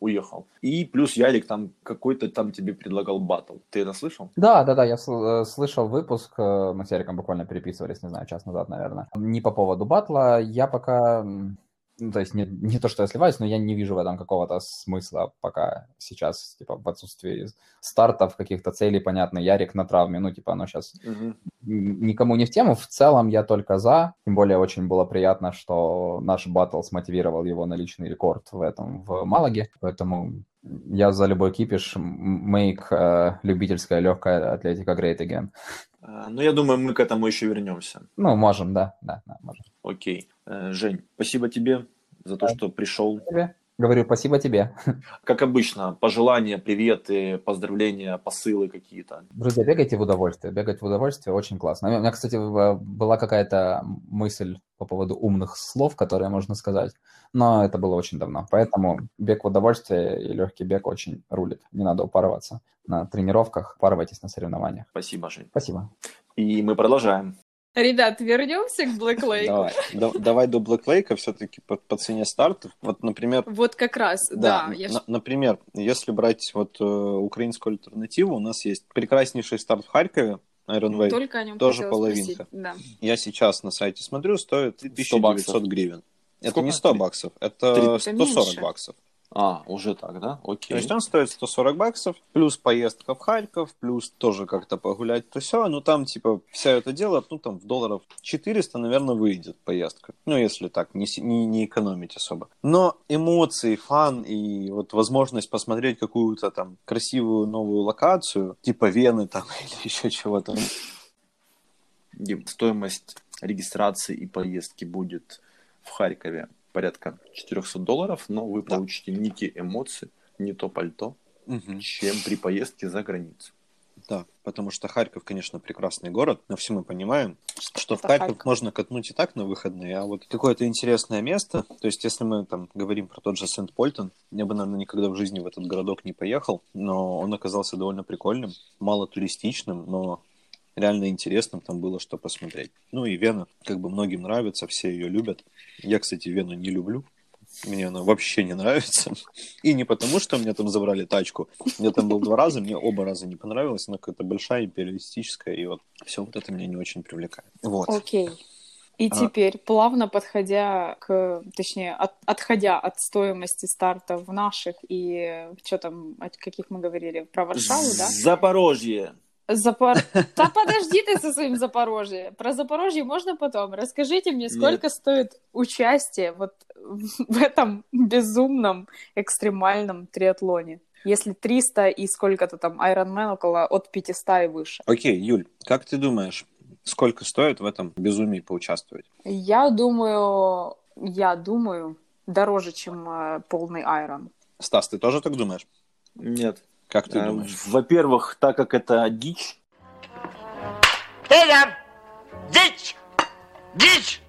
уехал. И плюс Ярик там какой-то там тебе предлагал батл. Ты это слышал? Да, да, да, я э, слышал выпуск, э, мы с Яриком буквально переписывались, не знаю, час назад, наверное. Не по поводу батла, я пока, ну, то есть не, не то, что я сливаюсь, но я не вижу в этом какого-то смысла пока сейчас, типа, в отсутствии стартов, каких-то целей, понятно, Ярик на травме, ну, типа, оно сейчас никому не в тему. В целом я только за. Тем более очень было приятно, что наш батл смотивировал его на личный рекорд в этом, в Малаге. Поэтому я за любой кипиш. Make э, любительская легкая атлетика great again. А, Ну, я думаю, мы к этому еще вернемся. Ну, можем, да, да, да, можем. Окей. Э, Жень, спасибо тебе за то, что пришел. Тебе? Говорю, спасибо тебе. Как обычно, пожелания, приветы, поздравления, посылы какие-то. Друзья, бегайте в удовольствие. Бегать в удовольствие очень классно. У меня, кстати, была какая-то мысль по поводу умных слов, которые можно сказать, но это было очень давно. Поэтому бег в удовольствие и легкий бег очень рулит. Не надо упарываться на тренировках, упарывайтесь на соревнованиях. Спасибо, Жень. Спасибо. И мы продолжаем. Ребят, вернемся к Lake. Давай, Да- давай до Lake все-таки по, по цене стартов. Вот, например, Вот как раз, да. я ж- на- например, если брать вот э, украинскую альтернативу, у нас есть прекраснейший старт в Харькове, Iron Weight. Только о нем тоже половинка. спросить. Да. Я сейчас на сайте смотрю, стоит 100 баксов. 1900 гривен. Это Сколько? не 100 баксов, это Три- 140 меньше. баксов. А, уже так, да? Окей. То есть он стоит 140 баксов, плюс поездка в Харьков, плюс тоже как-то погулять, то все. Ну там, типа, вся это дело, ну там в долларов 400, наверное, выйдет поездка. Ну, если так, не, не, не экономить особо. Но эмоции, фан и вот возможность посмотреть какую-то там красивую новую локацию, типа Вены там или еще чего-то. Дим, стоимость регистрации и поездки будет в Харькове порядка 400 долларов, но вы Да. получите не те эмоции, не то пальто, Мгм. чем при поездке за границу. Да, потому что Харьков, конечно, прекрасный город, но все мы понимаем, что в Это Харьков Харьков. можно катнуть и так на выходные, а вот какое-то интересное место, то есть если мы там говорим про тот же Сент-Польтон, я бы, наверное, никогда в жизни в этот городок не поехал, но он оказался довольно прикольным, мало туристичным, но реально интересным, там было что посмотреть. Ну и Вена, как бы многим нравится, все ее любят. Я, кстати, Вену не люблю, мне она вообще не нравится. И не потому, что мне там забрали тачку. Я там был два раза, мне оба раза не понравилось. Она какая-то большая, империалистическая, и вот все вот это меня не очень привлекает. Вот. Окей. И А. теперь, плавно подходя к, точнее, от- отходя от стоимости старта в наших и что там, о каких мы говорили, про Варшаву, да? Запорожье. Запор... Да подожди ты со своим Запорожье. Про Запорожье можно потом. Расскажите мне, сколько стоит участие вот в этом безумном экстремальном триатлоне? Если 300 и сколько-то там Ironman около от 500 и выше. Окей, Юль, как ты думаешь, сколько стоит в этом безумии поучаствовать? Я думаю, я думаю, дороже, чем э, полный Iron. Стас, ты тоже так думаешь? Нет. Как ты Э, думаешь? Во-первых, так как это дичь, Федя! Дичь! Дичь!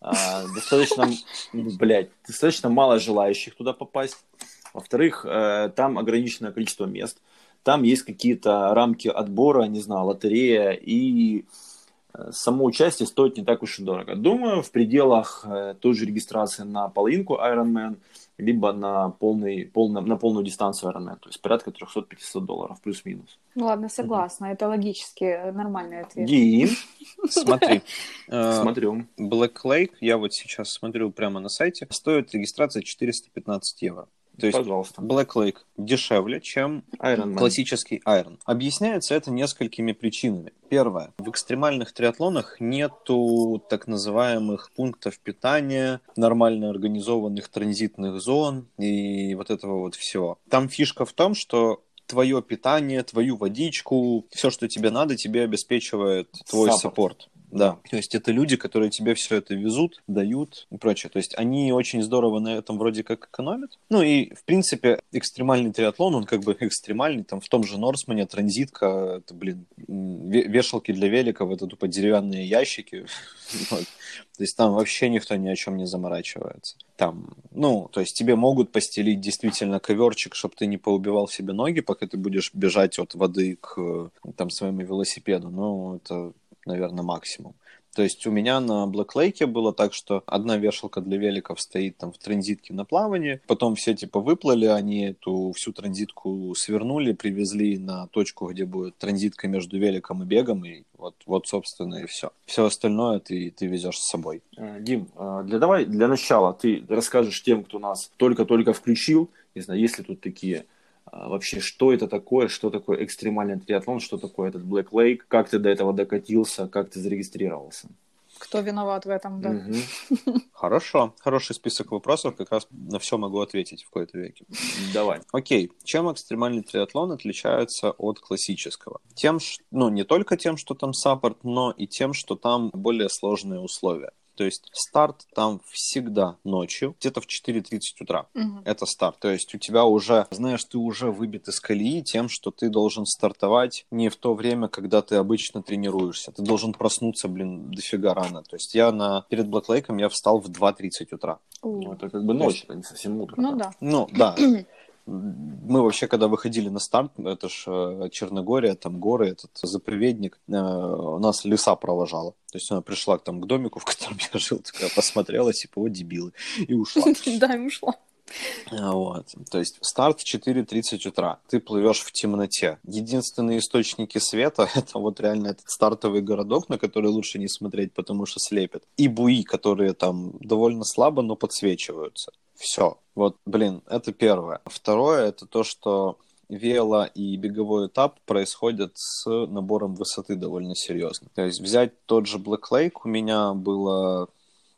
а, достаточно, блядь, достаточно мало желающих туда попасть. Во-вторых, э, там ограниченное количество мест. Там есть какие-то рамки отбора, не знаю, лотерея, и э, само участие стоит не так уж и дорого. Думаю, в пределах э, той же регистрации на половинку Ironman, либо на, полный, полный, на полную дистанцию Ironman, то есть порядка 300-500 долларов, плюс-минус. Ну ладно, согласна, это логически э, нормальный ответ. Дим, Смотри, э, смотрю. Black Lake, я вот сейчас смотрю прямо на сайте, стоит регистрация 415 евро. То есть Пожалуйста. Black Lake дешевле, чем Ironman. классический Iron. Объясняется это несколькими причинами. Первое. В экстремальных триатлонах нету так называемых пунктов питания, нормально организованных транзитных зон и вот этого вот всего. Там фишка в том, что твое питание, твою водичку, все, что тебе надо, тебе обеспечивает твой Саппорт. Да, то есть это люди, которые тебе все это везут, дают и прочее. То есть они очень здорово на этом вроде как экономят. Ну и, в принципе, экстремальный триатлон, он как бы экстремальный. Там в том же Норсмане транзитка, это, блин, вешалки для великов, это тупо деревянные ящики. То есть там вообще никто ни о чем не заморачивается. Там, ну, то есть тебе могут постелить действительно коверчик, чтобы ты не поубивал себе ноги, пока ты будешь бежать от воды к там своему велосипеду. Ну, это наверное, максимум. То есть у меня на Lake было так, что одна вешалка для великов стоит там в транзитке на плавании, потом все типа выплыли, они эту всю транзитку свернули, привезли на точку, где будет транзитка между великом и бегом, и вот, вот собственно, и все. Все остальное ты, ты везешь с собой. Э, Дим, э, для, давай для начала ты расскажешь тем, кто нас только-только включил, не знаю, есть ли тут такие, вообще, что это такое, что такое экстремальный триатлон, что такое этот Black Lake, как ты до этого докатился, как ты зарегистрировался. Кто виноват в этом, да? Хорошо. Хороший список вопросов, как раз на все могу ответить в какой-то веке. Давай. Окей, чем экстремальный триатлон отличается от классического? Тем, ну, не только тем, что там саппорт, но и тем, что там более сложные условия. То есть старт там всегда ночью, где-то в 4.30 утра. Мгм. Это старт. То есть у тебя уже, знаешь, ты уже выбит из колеи тем, что ты должен стартовать не в то время, когда ты обычно тренируешься. Ты должен проснуться, блин, дофига рано. То есть я на, перед Блэклейком я встал в 2.30 утра. У. Ну, это как бы ночь, это не совсем утро. Ну да. Ну, да. Мы вообще, когда выходили на старт, это ж э, Черногория, там горы, этот заповедник, э, нас леса провожала. То есть она пришла там, к домику, в котором я жил, такая посмотрела, типа, вот дебилы, и ушла. Да, и ушла. А, Вот. То есть старт в 4.30 утра. Ты плывешь в темноте. Единственные источники света — это вот реально этот стартовый городок, на который лучше не смотреть, потому что слепит. И буи, которые там довольно слабо, но подсвечиваются. Все. Вот, блин, это первое. Второе — это то, что вело и беговой этап происходят с набором высоты довольно серьезно. То есть взять тот же Black Lake, у меня было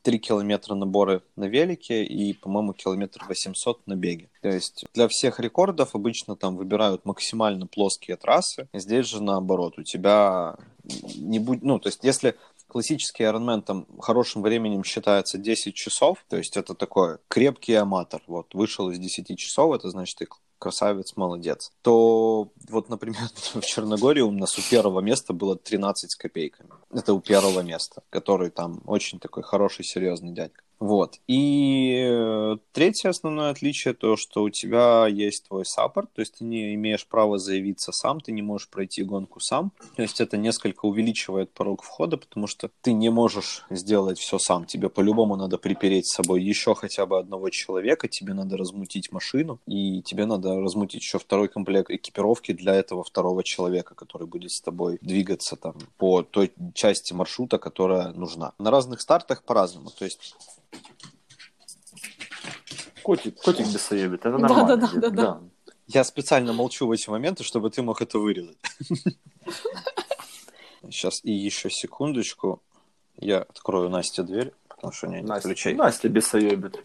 3 километра наборы на велике и, по-моему, километр 800 на беге. То есть для всех рекордов обычно там выбирают максимально плоские трассы. Здесь же наоборот, у тебя не будет... Ну, то есть если классический Ironman там хорошим временем считается 10 часов, то есть это такой крепкий аматор. Вот, вышел из 10 часов, это значит ты красавец, молодец. То вот, например, в Черногории у нас у первого места было 13 с копейками. Это у первого места, который там очень такой хороший, серьезный дядька. Вот. И э, третье основное отличие то, что у тебя есть твой саппорт, то есть ты не имеешь права заявиться сам, ты не можешь пройти гонку сам. То есть это несколько увеличивает порог входа, потому что ты не можешь сделать все сам. Тебе по-любому надо припереть с собой еще хотя бы одного человека, тебе надо размутить машину, и тебе надо размутить еще второй комплект экипировки для этого второго человека, который будет с тобой двигаться там по той части маршрута, которая нужна. На разных стартах по-разному. То есть Котик, котик бесоебит, это Да, нормально. да, да, да, да. Я специально молчу в эти моменты, чтобы ты мог это вырезать. Сейчас и еще секундочку. Я открою Насте дверь, потому что у нее нет Настя, ключей. Настя бесоебит.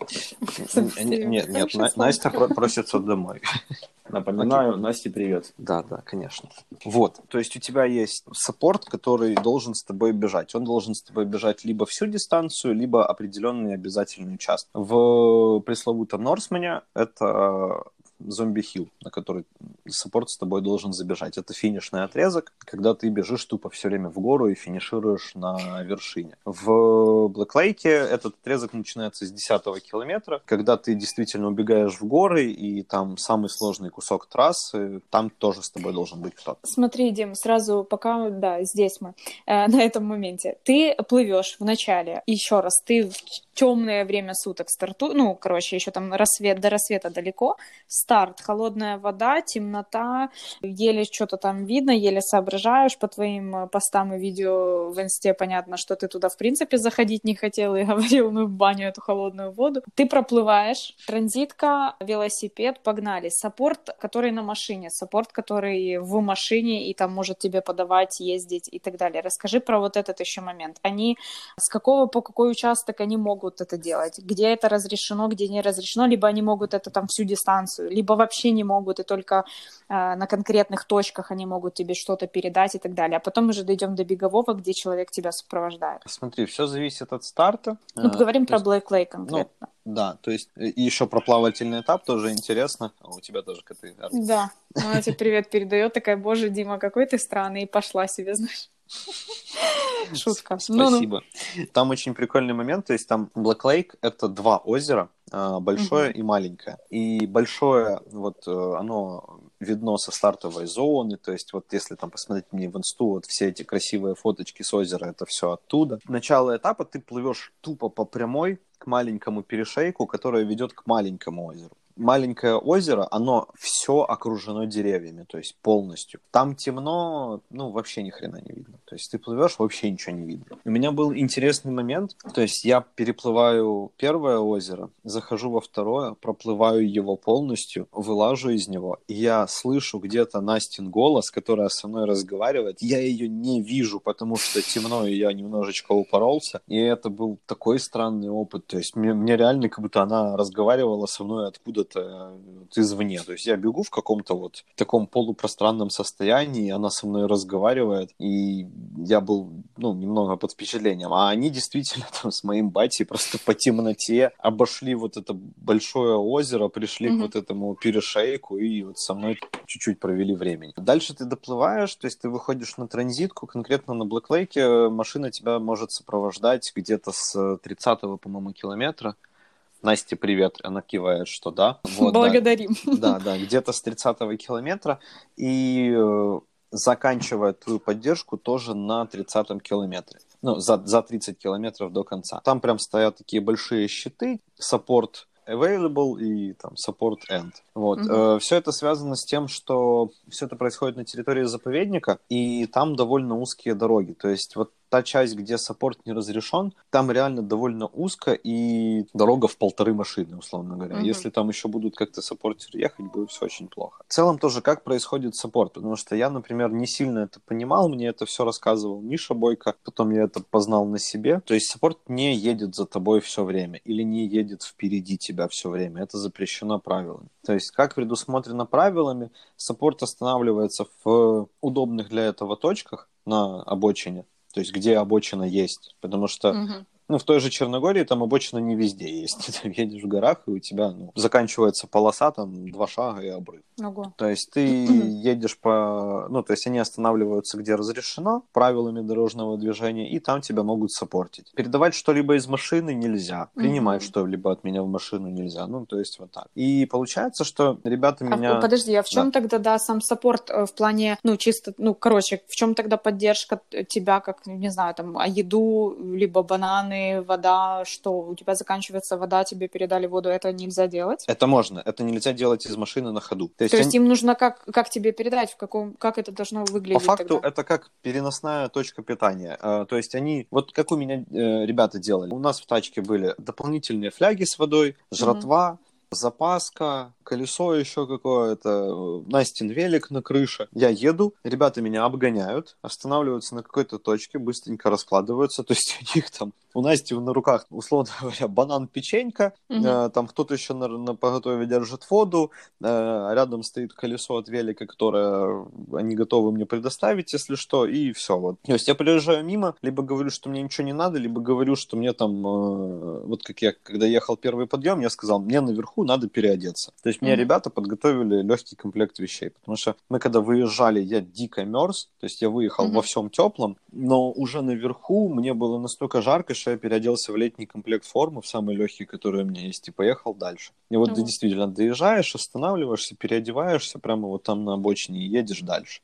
Нет, нет, На- Настя про- просится домой. Напоминаю, Насте привет. Да, да, конечно. Вот, то есть у тебя есть саппорт, который должен с тобой бежать. Он должен с тобой бежать либо всю дистанцию, либо определенный обязательный участок. В пресловутом Норсмане это зомби хилл, на который саппорт с тобой должен забежать. Это финишный отрезок, когда ты бежишь тупо все время в гору и финишируешь на вершине. В Lake этот отрезок начинается с 10 километра, когда ты действительно убегаешь в горы, и там самый сложный кусок трассы, там тоже с тобой должен быть кто-то. Смотри, Дим, сразу пока, да, здесь мы, э, на этом моменте. Ты плывешь в начале, еще раз, ты в темное время суток старту, ну, короче, еще там рассвет, до рассвета далеко, старт, холодная вода, темнота, еле что-то там видно, еле соображаешь, по твоим э, постам и видео в инсте понятно, что ты туда в принципе заходить не хотел и говорил, ну, в баню эту холодную воду. Ты проплываешь, транзитка, велосипед, погнали. Саппорт, который на машине, саппорт, который в машине и там может тебе подавать, ездить и так далее. Расскажи про вот этот еще момент. Они с какого по какой участок они могут это делать? Где это разрешено, где не разрешено? Либо они могут это там всю дистанцию, либо вообще не могут, и только э, на конкретных точках они могут тебе что-то передать и так далее. А потом уже дойдем до бегового, где человек тебя сопровождает. Смотри, все зависит от старта. Ну, Э, поговорим то про есть- Black Lake конкретно. Да, то есть э, и еще про плавательный этап тоже интересно. А у тебя тоже коты. Да, она тебе привет передает, такая, боже, Дима, какой ты странный, и пошла себе, знаешь. Шутка. Спасибо. Там очень прикольный момент, то есть там Black Lake — это два озера, а, большое и маленькое. И большое, вот э, оно видно со стартовой зоны, то есть вот если там посмотреть мне в инсту, вот все эти красивые фоточки с озера, это все оттуда. Начало этапа ты плывешь тупо по прямой к маленькому перешейку, которое ведет к маленькому озеру. Маленькое озеро, оно все окружено деревьями, то есть полностью. Там темно, ну, вообще ни хрена не видно. То есть ты плывешь, вообще ничего не видно. У меня был интересный момент, то есть я переплываю первое озеро, захожу во второе, проплываю его полностью, вылажу из него, и я слышу где-то Настин голос, которая со мной разговаривает. Я ее не вижу, потому что темно, и я немножечко упоролся. И это был такой странный опыт. То есть мне, мне реально как будто она разговаривала со мной откуда-то вот извне. То есть я бегу в каком-то вот таком полупространном состоянии, она со мной разговаривает, и я был, ну, немного под впечатлением. А они действительно там с моим батей просто по темноте обошли вот это большое озеро, пришли Мгм. к вот этому перешейку и вот со мной чуть-чуть провели времени. Дальше ты доплываешь, то есть ты выходишь на транзитку, конкретно на Black Lake машина тебя может сопровождать где-то с 30 по-моему, километра. Насте привет, она кивает, что да. Вот, да. Благодарим. Да, да, где-то с 30 километра. И э, заканчивает твою поддержку тоже на 30 километре. Ну, за, за 30 километров до конца. Там прям стоят такие большие щиты, support available и там support end. Вот. Мгм. все это связано с тем, что все это происходит на территории заповедника, и там довольно узкие дороги. То есть вот та часть, где саппорт не разрешен, там реально довольно узко и дорога в полторы машины, условно говоря. Мгм. Если там еще будут как-то саппортеры ехать, будет все очень плохо. В целом тоже, как происходит саппорт, потому что я, например, не сильно это понимал, мне это все рассказывал Миша Бойко, потом я это познал на себе. То есть саппорт не едет за тобой все время или не едет впереди тебя все время. Это запрещено правилами. То есть, как предусмотрено правилами, саппорт останавливается в удобных для этого точках на обочине, то есть где обочина есть, потому что Мгм. Ну, в той же Черногории там обочина не везде есть. Ты там едешь в горах, и у тебя ну, заканчивается полоса, там два шага и обрыв. Ого. То есть ты едешь по... Ну, то есть они останавливаются, где разрешено, правилами дорожного движения, и там тебя могут саппортить. Передавать что-либо из машины нельзя. Принимать что-либо от меня в машину нельзя. Ну, то есть вот так. И получается, что ребята А в- меня... подожди, а в чем тогда, да, сам саппорт э, в плане, ну, чисто, ну, короче, в чем тогда поддержка тебя, как, не знаю, там, а еду, либо бананы, вода, что у тебя заканчивается вода, тебе передали воду, это нельзя делать? Это можно. Это нельзя делать из машины на ходу. То есть, То есть они- им нужно как, как тебе передать, в каком, как это должно выглядеть По факту тогда? это как переносная точка питания. А, То есть они, вот как у меня э, ребята делали. У нас в тачке были дополнительные фляги с водой, жратва, запаска, колесо еще какое-то, э, Настин велик на крыше. Я еду, ребята меня обгоняют, останавливаются на какой-то точке, быстренько раскладываются. То есть у них там, у Насти на руках, условно говоря, банан, печенька, Мгм. э, там кто-то еще на, на поготове держит воду, э, рядом стоит колесо от велика, которое они готовы мне предоставить, если что, и все. Вот. То есть я приезжаю мимо, либо говорю, что мне ничего не надо, либо говорю, что мне там, э, вот как я, когда ехал первый подъем, я сказал, мне наверху надо переодеться. То есть мне Мгм. ребята подготовили легкий комплект вещей, потому что мы когда выезжали, я дико мерз, то есть я выехал во всем теплом, но уже наверху мне было настолько жарко, что я переоделся в летний комплект формы, в самый легкий, который у меня есть, и поехал дальше. И вот ты действительно доезжаешь, останавливаешься, переодеваешься прямо вот там на обочине и едешь дальше.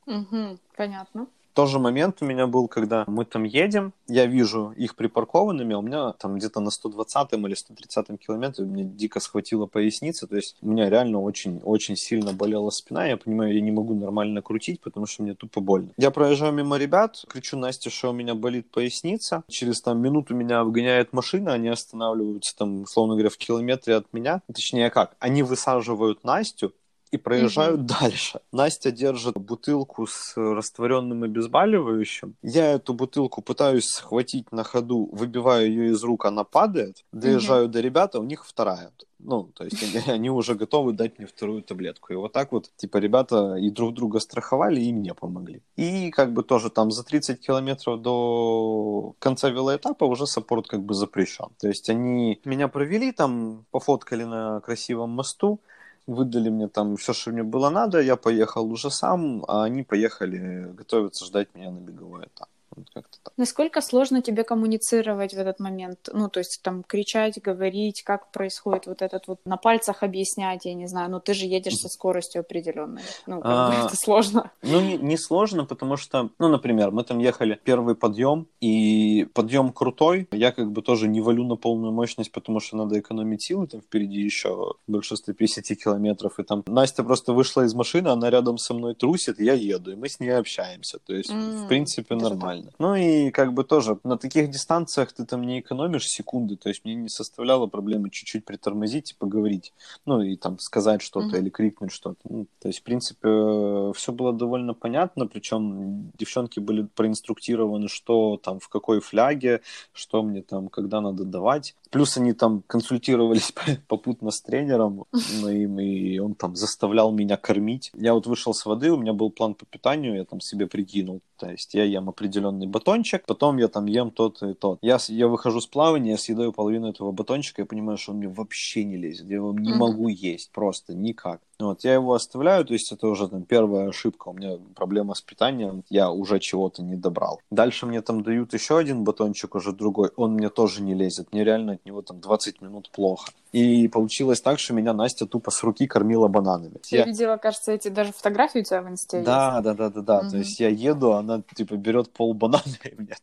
Понятно. Тоже момент у меня был, когда мы там едем, я вижу их припаркованными, а у меня там где-то на 120 или 130 километре мне дико схватила поясница, то есть у меня реально очень-очень сильно болела спина, я понимаю, я не могу нормально крутить, потому что мне тупо больно. Я проезжаю мимо ребят, кричу Насте, что у меня болит поясница, через там минуту меня обгоняет машина, они останавливаются там, условно говоря, в километре от меня, точнее как, они высаживают Настю, и проезжают дальше. Настя держит бутылку с растворенным обезболивающим. Я эту бутылку пытаюсь схватить на ходу, выбиваю ее из рук, она падает. Доезжаю до ребят, а у них вторая. Ну, то есть они, они уже готовы дать мне вторую таблетку. И вот так вот, типа, ребята и друг друга страховали, и мне помогли. И как бы тоже там за 30 километров до конца велоэтапа уже саппорт как бы запрещен. То есть они меня провели там, пофоткали на красивом мосту, выдали мне там все, что мне было надо, я поехал уже сам, а они поехали готовиться ждать меня на беговой этап. Вот как-то так. Насколько сложно тебе коммуницировать в этот момент? Ну, то есть там кричать, говорить, как происходит вот этот вот на пальцах объяснять, я не знаю, ну ты же едешь со скоростью определенной. Ну, как бы А, это сложно. Ну, не, не сложно, потому что, ну, например, мы там ехали первый подъем, и подъем крутой, я как бы тоже не валю на полную мощность, потому что надо экономить силы, там впереди еще больше 150 километров, и там Настя просто вышла из машины, она рядом со мной трусит, я еду, и мы с ней общаемся, то есть, М, в принципе, даже нормально. Ну, и как бы тоже на таких дистанциях ты там не экономишь секунды, то есть мне не составляло проблемы чуть-чуть притормозить и поговорить, ну, и там сказать что-то Мгм. или крикнуть что-то. Ну, то есть, в принципе, все было довольно понятно, причем девчонки были проинструктированы, что там в какой фляге, что мне там, когда надо давать. Плюс они там консультировались попутно с тренером моим, и он там заставлял меня кормить. Я вот вышел с воды, у меня был план по питанию, я там себе прикинул. То есть я ем определенный батончик, потом я там ем тот и тот. Я, я выхожу с плавания, я съедаю половину этого батончика, я понимаю, что он мне вообще не лезет. Я его не Мгм. могу есть, просто никак. Вот, я его оставляю, то есть это уже там первая ошибка. У меня проблема с питанием, я уже чего-то не добрал. Дальше мне там дают еще один батончик, уже другой, он мне тоже не лезет. Мне реально от него там 20 минут плохо. И получилось так, что меня Настя тупо с руки кормила бананами. Я Я- видела, кажется, эти даже фотографии у тебя в инсте есть. Да, да, да, да, да. Мгм. То есть я еду, она типа берет пол банана и мне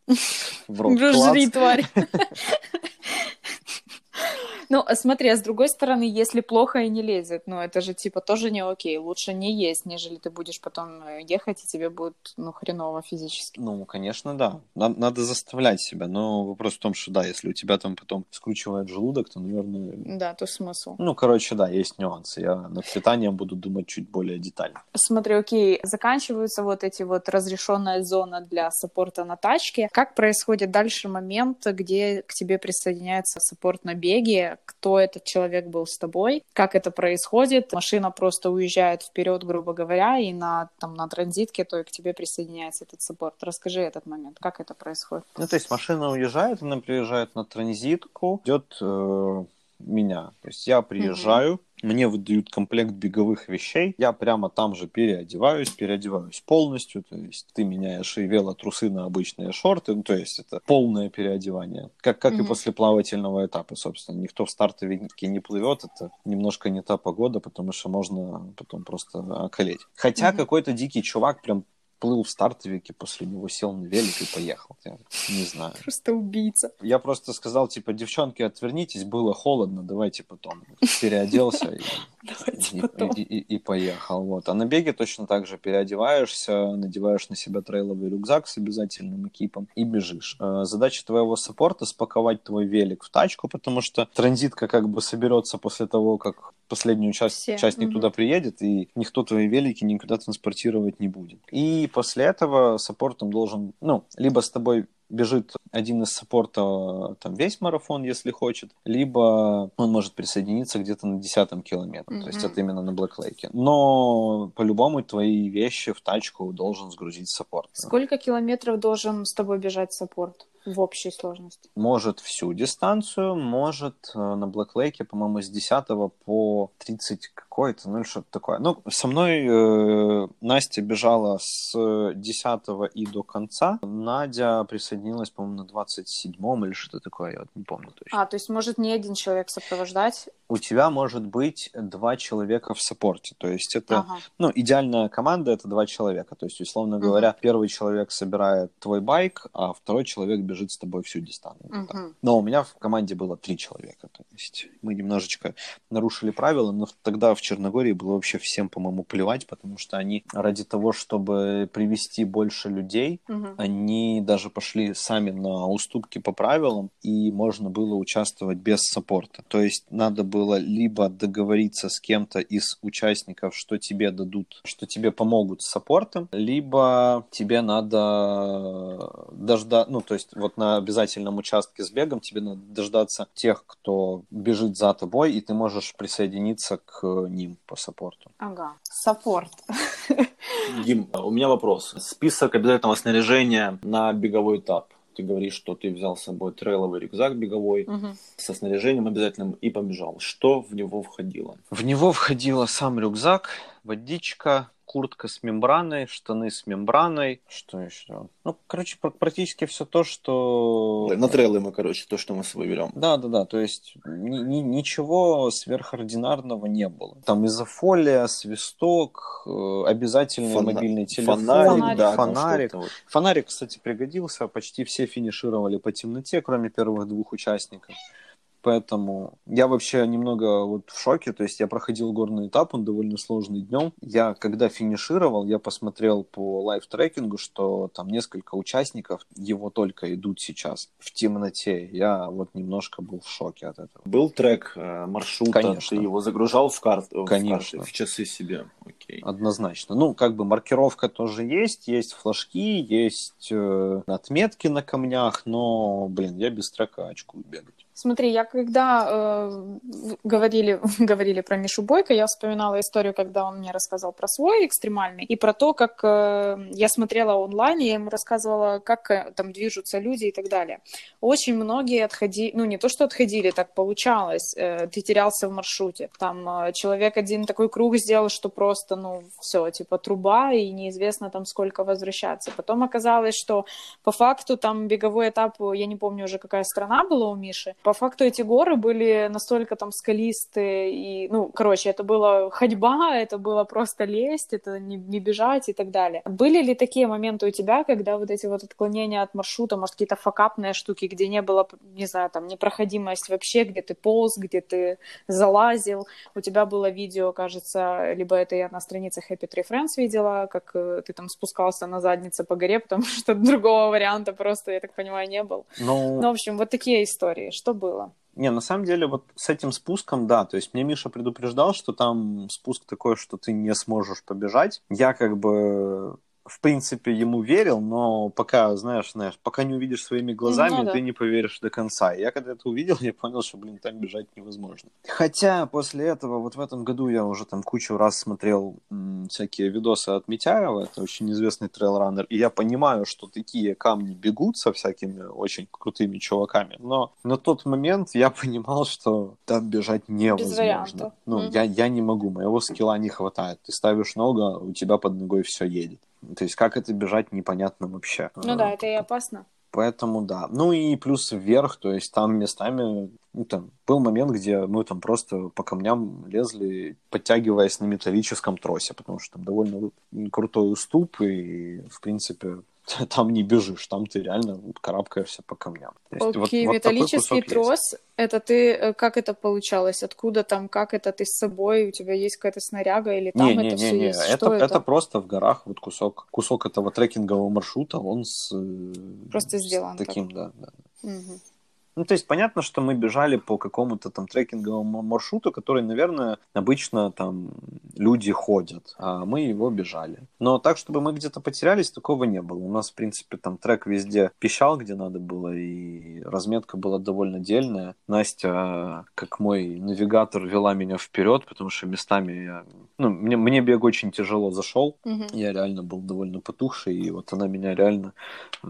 в рот Жри, тварь. Ну, а смотри, а с другой стороны, если плохо и не лезет, ну, это же, типа, тоже не окей. Лучше не есть, нежели ты будешь потом э, ехать, и тебе будет, ну, хреново физически. Ну, конечно, да. Надо, надо заставлять себя, но вопрос в том, что да, если у тебя там потом скручивает желудок, то, наверное... Да, то смысл. Ну, короче, да, есть нюансы. Я над питанием буду думать чуть более детально. Смотри, окей, заканчиваются вот эти вот разрешенная зона для саппорта на тачке. Как происходит дальше момент, где к тебе присоединяется саппорт на беге? Кто этот человек был с тобой? Как это происходит? Машина просто уезжает вперед, грубо говоря, и на, там, на транзитке, то и к тебе присоединяется этот саппорт. Расскажи этот момент, как это происходит? Ну, то есть машина уезжает, она приезжает на транзитку, идет э, меня. То есть я приезжаю, мне выдают комплект беговых вещей, я прямо там же переодеваюсь, переодеваюсь полностью, то есть ты меняешь и велотрусы на обычные шорты, ну, то есть это полное переодевание, как, как и Мгм. после плавательного этапа, собственно. Никто в стартовике не плывет, это немножко не та погода, потому что можно потом просто околеть. Хотя Мгм. какой-то дикий чувак прям плыл в стартовике, после него сел на велик и поехал. Я не знаю. Просто убийца. Я просто сказал, типа, девчонки, отвернитесь, было холодно, давайте потом. Переоделся и, поехал. Вот. А на беге точно так же переодеваешься, надеваешь на себя трейловый рюкзак с обязательным экипом и бежишь. Э, Задача твоего саппорта спаковать твой велик в тачку, потому что транзитка как бы соберется после того, как последний участник туда приедет, и никто твои велики никуда транспортировать не будет. И после этого саппортом должен, ну, либо с тобой бежит один из саппорта там весь марафон, если хочет, либо он может присоединиться где-то на десятом километре. То есть это именно на Блэк Лейке. Но по-любому твои вещи в тачку должен сгрузить саппорт. Сколько километров должен с тобой бежать саппорт в общей сложности? Может всю дистанцию, может э, на Black Lake е, по-моему, с 10 по 30 какой-то, ну или что-то такое. Ну, со мной э, Настя бежала с 10 и до конца. Надя присоединилась, по-моему, на 27 или что-то такое, я вот не помню точно. А, то есть может не один человек сопровождать? У тебя может быть два человека в саппорте, то есть это Ага. ну, идеальная команда это два человека. То есть, условно говоря, первый человек собирает твой байк, а второй человек бежит с тобой всю дистанцию. Мгм. Но у меня в команде было три человека. То есть мы немножечко нарушили правила, но тогда в Черногории было вообще всем, по-моему, плевать, потому что они ради того, чтобы привести больше людей, Мгм. они даже пошли сами на уступки по правилам, и можно было участвовать без саппорта. То есть надо было либо договориться с кем-то из участников, что тебе дадут, что тебе помогут с саппортом, либо тебе надо дождаться, ну, то есть вот на обязательном участке с бегом тебе надо дождаться тех, кто бежит за тобой, и ты можешь присоединиться к ним по саппорту. Ага. Саппорт. Дим, у меня вопрос. Список обязательного снаряжения на беговой этап. Ты говоришь, что ты взял с собой трейловый рюкзак беговой Мгм. со снаряжением обязательным и побежал. Что в него входило? В него входило сам рюкзак, водичка, куртка с мембраной, штаны с мембраной. Что еще? Ну, короче, пр- практически все то, что... На трейлы мы, короче, то, что мы с собой берем. Да, да, да, то есть ни- ни- ничего сверхординарного не было. Там изофолия, свисток, э, обязательный Фона- мобильный телефон, Фонарик, Фонарик. да, фонарик. вот. Фонарик, кстати, пригодился. Почти все финишировали по темноте, кроме первых двух участников. Поэтому я вообще немного вот в шоке. То есть я проходил горный этап, он довольно сложный днем. Я, когда финишировал, я посмотрел по live tracking у, что там несколько участников его только идут сейчас в темноте. Я вот немножко был в шоке от этого. Был трек э, маршрута, Конечно. ты его загружал в, карт, в Конечно. карты, в часы себе. Окей. Однозначно. Ну, как бы маркировка тоже есть, есть флажки, есть э, отметки на камнях, но, блин, я без трека очкую бегать. Смотри, я когда э, говорили, говорили про Мишу Бойко, я вспоминала историю, когда он мне рассказал про свой экстремальный и про то, как э, я смотрела онлайн, и я ему рассказывала, как э, там движутся люди и так далее. Очень многие отходили, ну не то, что отходили, так получалось, э, ты терялся в маршруте. Там э, человек один такой круг сделал, что просто, ну, все, типа труба, и неизвестно там сколько возвращаться. Потом оказалось, что по факту там беговой этап, я не помню уже какая страна была у Миши, по по факту эти горы были настолько там скалистые, и, ну, короче, это была ходьба, это было просто лезть, это не, не бежать и так далее. Были ли такие моменты у тебя, когда вот эти вот отклонения от маршрута, может, какие-то факапные штуки, где не было, не знаю, там, непроходимость вообще, где ты полз, где ты залазил, у тебя было видео, кажется, либо это я на странице Happy Tree Friends видела, как э, ты там спускался на заднице по горе, потому что другого варианта просто, я так понимаю, не был. Ну, Ну, в общем, вот такие истории. Что было? Не, на самом деле, вот с этим спуском, да, то есть мне Миша предупреждал, что там спуск такой, что ты не сможешь побежать. Я как бы в принципе, ему верил, но пока, знаешь, знаешь, пока не увидишь своими глазами, Ну да. ты не поверишь до конца. И я когда это увидел, я понял, что, блин, там бежать невозможно. Хотя после этого, вот в этом году я уже там кучу раз смотрел м, всякие видосы от Митяева, это очень известный трейлранер, и я понимаю, что такие камни бегут со всякими очень крутыми чуваками, но на тот момент я понимал, что там бежать невозможно. Ну, Мгм. я, я не могу, моего скилла не хватает. Ты ставишь ногу, а у тебя под ногой все едет. То есть как это бежать, непонятно вообще. Ну да, это и опасно. Поэтому да. Ну и плюс вверх, то есть там местами, ну, там был момент, где мы там просто по камням лезли, подтягиваясь на металлическом тросе, потому что там довольно крутой уступ, и, в принципе, там не бежишь, там ты реально карабкаешься по камням. То есть вот- Окей, вот металлический кусок есть. трос, это ты, э, как это получалось? Откуда там, как это ты с собой? У тебя есть какая-то снаряга или там Не, это не, все не, не, есть? это, Что это? это? просто в горах вот кусок, кусок этого трекингового маршрута, он с э, Просто с сделан так. таким, да, да. Мгм. Ну, то есть понятно, что мы бежали по какому-то там трекинговому маршруту, который, наверное, обычно там люди ходят, а мы его бежали. Но так, чтобы мы где-то потерялись, такого не было. У нас, в принципе, там трек везде пищал, где надо было, и разметка была довольно дельная. Настя, как мой навигатор, вела меня вперед, потому что местами я... Ну, мне, мне бег очень тяжело зашел. Мгм. Я реально был довольно потухший, и вот она меня реально э,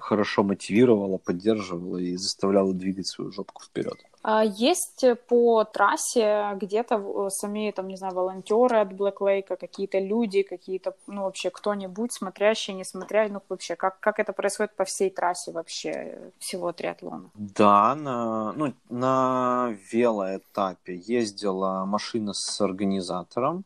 хорошо мотивировала, поддерживала и заставляла двигать свою жопку вперед. А есть по трассе где-то э, сами, там, не знаю, волонтеры от Black Lake, какие-то люди, какие-то, ну, вообще кто-нибудь, смотрящий, не смотря, ну, вообще, как, как это происходит по всей трассе вообще э, всего триатлона? Да, на, ну, на велоэтапе ездила машина с организатором.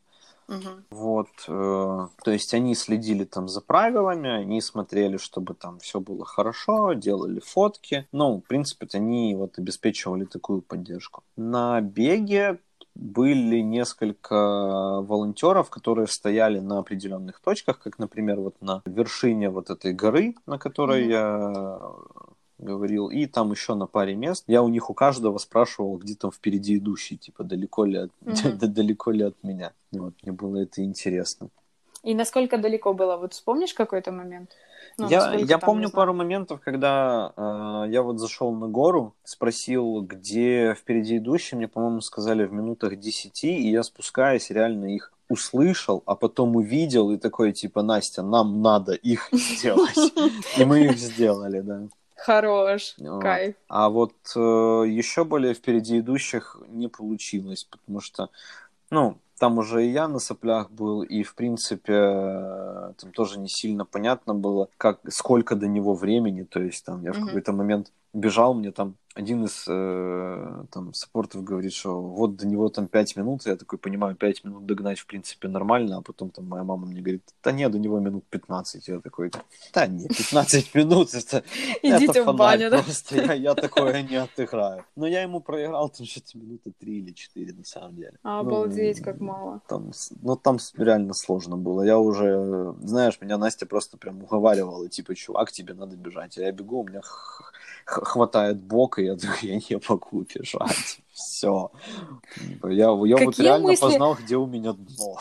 Мгм. Вот, э, то есть они следили там за правилами, они смотрели, чтобы там все было хорошо, делали фотки. Ну, в принципе, они вот обеспечивали такую поддержку. На беге были несколько волонтеров, которые стояли на определенных точках, как, например, вот на вершине вот этой горы, на которой Мгм. я говорил, и там еще на паре мест. Я у них у каждого спрашивал, где там впереди идущий, типа далеко ли от, Мгм. далеко ли от меня. Вот, мне было это интересно. И насколько далеко было? Вот вспомнишь какой-то момент? Ну, я я помню пару моментов, когда э, я вот зашел на гору, спросил, где впереди идущий, мне, по-моему, сказали в минутах 10, и я спускаясь, реально их услышал, а потом увидел и такой, типа, Настя, нам надо их сделать. И мы их сделали, да. Хорош, Вот. кайф. А вот э, еще более впереди идущих не получилось, потому что, ну, там уже и я на соплях был, и, в принципе, э, там тоже не сильно понятно было, как, сколько до него времени, то есть там я в Мгм. какой-то момент бежал, мне там один из э, там саппортов говорит, что вот до него там 5 минут, я такой понимаю, 5 минут догнать, в принципе, нормально, а потом там моя мама мне говорит, да нет, до него минут 15, я такой, да не, 15 минут, это, Идите это в баню, да? просто, я, я такое не отыграю. Но я ему проиграл там что-то минуты 3 или 4 на самом деле. Обалдеть, Ну, как мало. Там, ну, там реально сложно было. Я уже, знаешь, меня Настя просто прям уговаривала, типа, чувак, тебе надо бежать. А я бегу, у меня хватает бок, и я такой, я не могу бежать. Все. Я, я вот реально мысли- познал, где у меня дно.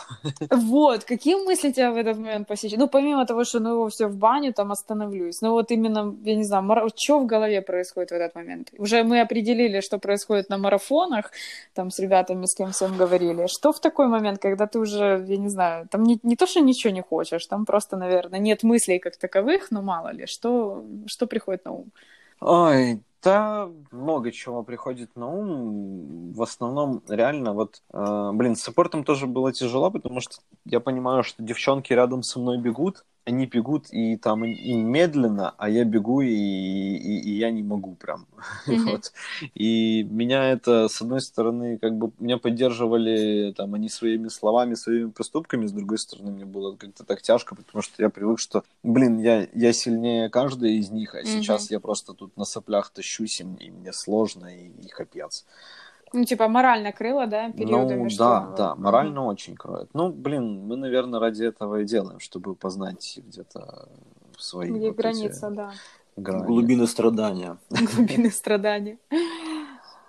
Вот, какие мысли тебя в этот момент посещают? Ну, помимо того, что ну его все в баню, там остановлюсь. Ну, вот именно, я не знаю, что в голове происходит в этот момент? Уже мы определили, что происходит на марафонах, там с ребятами, с кем всем говорили. Что в такой момент, когда ты уже, я не знаю, там не, не то, что ничего не хочешь, там просто, наверное, нет мыслей как таковых, но мало ли, что, что приходит на ум? Ой, да, много чего приходит на ум. В основном, реально, вот, э, блин, с саппортом тоже было тяжело, потому что я понимаю, что девчонки рядом со мной бегут, они бегут и там им медленно, а я бегу и, и, и я не могу прям. Мгм. вот. И меня это, с одной стороны, как бы меня поддерживали там они своими словами, своими поступками, с другой стороны, мне было как-то так тяжко, потому что я привык, что, блин, я, я сильнее каждой из них, а Мгм. сейчас я просто тут на соплях тащусь, и мне, и мне сложно, и, и капец. Ну, типа, морально крыло, да, периодами, ну, что... да, да, морально очень кроет. Ну, блин, мы, наверное, ради этого и делаем, чтобы познать где-то свои Где вот эти граница, да. грани. Глубины страдания. Глубины страданий.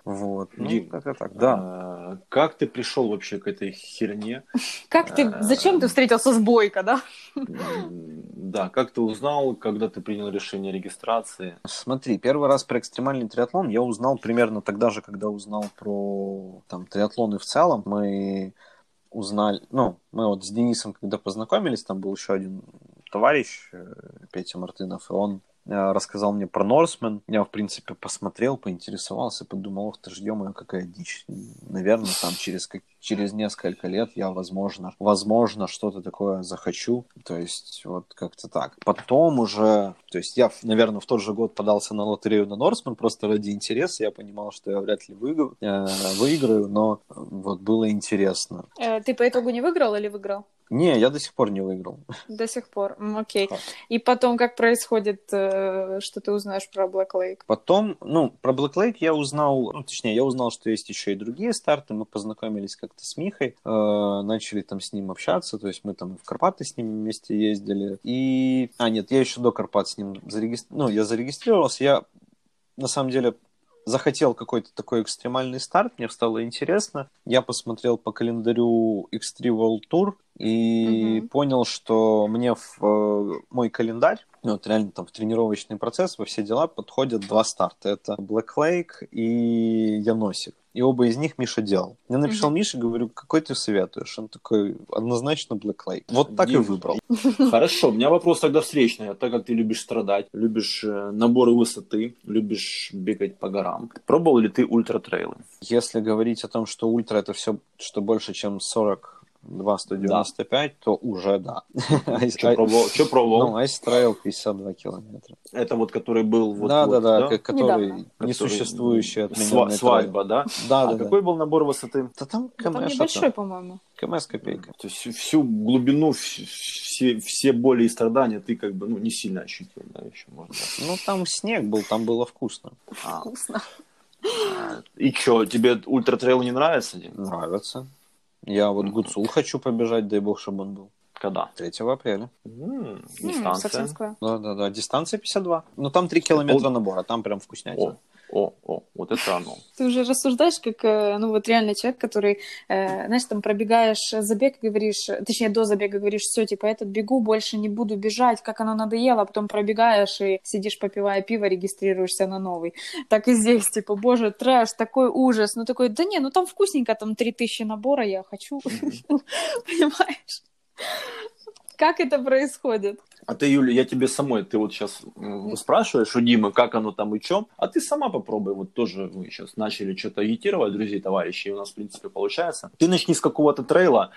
Вот, ну, Дим, как-то так, да. А, Как ты пришел вообще к этой херне? Как ты... Зачем ты встретился с Бойко, да? Да, как ты узнал, когда ты принял решение о регистрации? Смотри, первый раз про экстремальный триатлон я узнал примерно тогда же, когда узнал про там, триатлоны в целом. Мы узнали, ну, мы вот с Денисом, когда познакомились, там был еще один товарищ, э, Петя Мартынов, и он рассказал мне про Норсмен. Я, в принципе, посмотрел, поинтересовался, подумал, ох ты ж, ё какая дичь. Наверное, там через, через несколько лет я, возможно, возможно, что-то такое захочу. То есть, вот как-то так. Потом уже, то есть я, наверное, в тот же год подался на лотерею на Норсмен просто ради интереса. Я понимал, что я вряд ли выиграю, э, выиграю но вот было интересно. Э, Ты по итогу не выиграл или выиграл? Не, я до сих пор не выиграл. До сих пор. Окей. Так. И потом, как происходит, э, что ты узнаешь про Black Lake? Потом, ну, про Black Lake я узнал, ну, точнее, я узнал, что есть еще и другие старты. Мы познакомились как-то с Михой, э, начали там с ним общаться, то есть мы там в Карпаты с ним вместе ездили. И, а, нет, я еще до Карпат с ним зарегистрировался, ну, я зарегистрировался, я на самом деле захотел какой-то такой экстремальный старт, мне стало интересно. Я посмотрел по календарю X3 World Tour и Мгм. понял, что мне в э, мой календарь, ну, вот реально там в тренировочный процесс, во все дела подходят два старта. Это Black Lake и Яносик. И оба из них Миша делал. Я написал Мише, говорю, какой ты советуешь? Он такой, однозначно Black Lake. Вот так и Дим, выбрал. Хорошо, у меня вопрос тогда встречный. Так как ты любишь страдать, любишь э, наборы высоты, любишь бегать по горам, пробовал ли ты ультратрейлы? Если говорить о том, что ультра это все, что больше, чем 42 195, то уже да. Что пробовал? Чё пробовал? Ну, Ice Trail 52 километра. Это вот который был вот да, вот, да, да, который Недавно. несуществующий отмененный свадьба, да? Да, а да, да. какой был набор высоты? Да там Ну, Там КМС, небольшой, по-моему. КМС копейка. То есть всю глубину, вс- все, все боли и страдания ты как бы ну, не сильно ощутил, да, еще можно. Ну, там снег был, там было вкусно. А, Вкусно. а, и что, тебе ультратрейл не нравится, Дим? Нравится. Я вот Гуцул хочу побежать, дай бог, чтобы он был. Когда? 3 апреля. М, М, Дистанция. совсем скоро. Да-да-да, дистанция 52. Ну, там 3 километра набора, там прям вкуснятина. О, о, о, вот это оно. Ты уже рассуждаешь, как, э, ну, вот реально человек, который, э, знаешь, там пробегаешь забег и говоришь, точнее, до забега говоришь, все, типа, этот бегу, больше не буду бежать, как оно надоело, а потом пробегаешь и сидишь, попивая пиво, регистрируешься на новый. Так и здесь, типа, боже, трэш, такой ужас. Ну, такой, да не, ну там вкусненько, там 3000 набора, я хочу. Понимаешь? Как это происходит? А ты, Юля, я тебе самой, ты вот сейчас спрашиваешь у Димы, как оно там и чем, а ты сама попробуй, вот тоже мы сейчас начали что-то агитировать, друзей, товарищей, и у нас, в принципе, получается. Ты начни с какого-то трейла,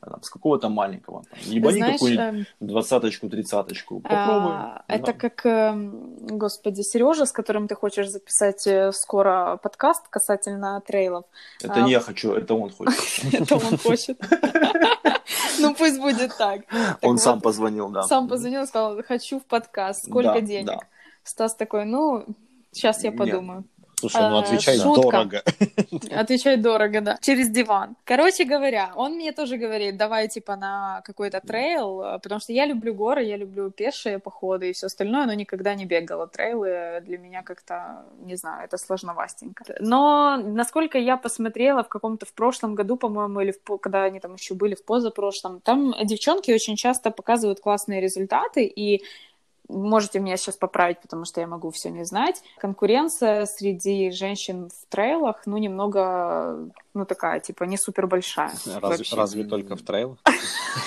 там, с какого-то маленького, там, ебани Знаешь, какую-нибудь эм, двадцаточку, тридцаточку, попробуй. А, Да. Это как, эм, господи, Сережа, с которым ты хочешь записать э, скоро подкаст касательно трейлов. Это а- не я хочу, это он хочет. Это он хочет. Ну пусть будет так. Он сам позвонил, да. Сам позвонил и сказал, хочу в подкаст, сколько денег? Стас такой, ну, сейчас я подумаю. Слушай, ну А, отвечай шутка. дорого. Отвечай дорого, да. Через диван. Короче говоря, он мне тоже говорит, давай типа на какой-то трейл, э, потому что я люблю горы, я люблю пешие походы и все остальное, но никогда не бегала. Трейлы для меня как-то, не знаю, это сложновастенько. Но насколько я посмотрела в каком-то в прошлом году, по-моему, или в, когда они там еще были в позапрошлом, там девчонки очень часто показывают классные результаты, и можете меня сейчас поправить, потому что я могу все не знать. Конкуренция среди женщин в трейлах, ну, немного, ну, такая, типа, не супер большая. Разве, разве только в трейл?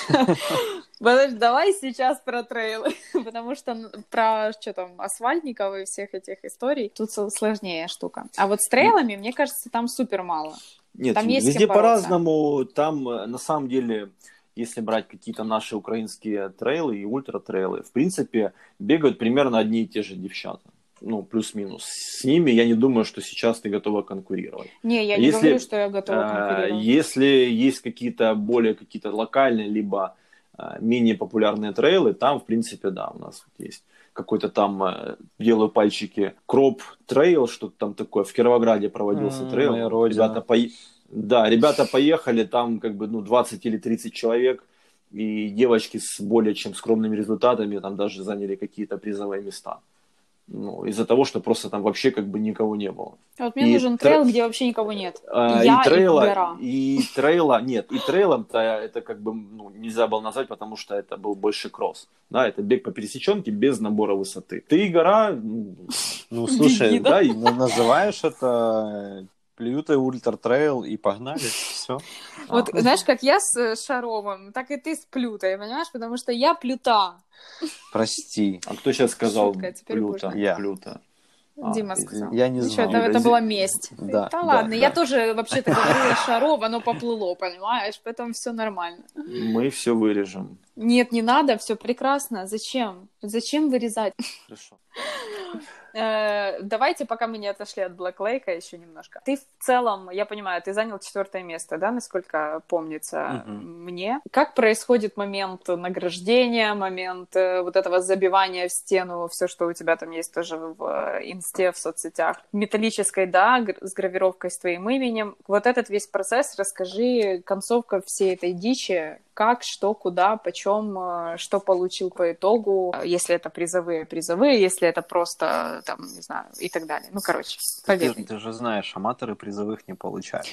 Подожди, давай сейчас про трейлы, потому что про, что там, асфальтников и всех этих историй тут сложнее штука. А вот с трейлами, мне кажется, там супер мало. Нет, Там есть везде по-разному. Там, э, на самом деле, если брать какие-то наши украинские трейлы и ультра-трейлы, в принципе, бегают примерно одни и те же девчата. Ну, плюс-минус. С ними я не думаю, что сейчас ты готова конкурировать. Не, я не Если, говорю, что я готова Э, конкурировать. Если есть какие-то более какие-то локальные, либо э, менее популярные трейлы, там, в принципе, да, у нас есть какой-то там, э, делаю пальчики, Кроп Трейл, что-то там такое. В Кировограде проводился М, трейл. Ребята, пое- Да, ребята поехали, там как бы ну, 20 или 30 человек, и девочки с более чем скромными результатами там даже заняли какие-то призовые места. Ну, из-за того, что просто там вообще как бы никого не было. А Вот мне и нужен тре- трейл, где вообще никого нет. А, Я и и трейла, Гора. и трейла, нет, и трейлом-то это как бы ну, нельзя было назвать, потому что это был больше кросс. Да, это бег по пересеченке без набора высоты. Ты и гора, ну, Ну, слушай, Беги, да? да, и на- называешь это Плюта Ultra Trail и погнали, все. Вот А. знаешь, как я с э, Шаровым, так и ты с Плютой, понимаешь? Потому что я Плюта. Прости. а кто сейчас сказал Шутка, плюта? Я. Плюта. А, Дима извини. сказал. Я не Ну что, знал. это, это была месть. Да, да, да, ладно, я да. тоже вообще-то говорила Шаров, оно поплыло, понимаешь? Поэтому все нормально. Мы все вырежем. Нет, не надо, все прекрасно. Зачем? Зачем вырезать? Хорошо. Э, Давайте, пока мы не отошли от Black Lake еще немножко. Ты в целом, я понимаю, ты занял четвертое место, да, насколько помнится Мгм. мне. Как происходит момент награждения, момент э, вот этого забивания в стену, все, что у тебя там есть тоже в э, инсте, в соцсетях, металлической, да, гр- с гравировкой с твоим именем. Вот этот весь процесс, расскажи, концовка всей этой дичи, как, что, куда, почем, э, что получил по итогу, э, если это призовые, призовые, если это просто, там, не знаю, и так далее. Ну, короче, Ты, поверь. ты же знаешь, аматоры призовых не получают.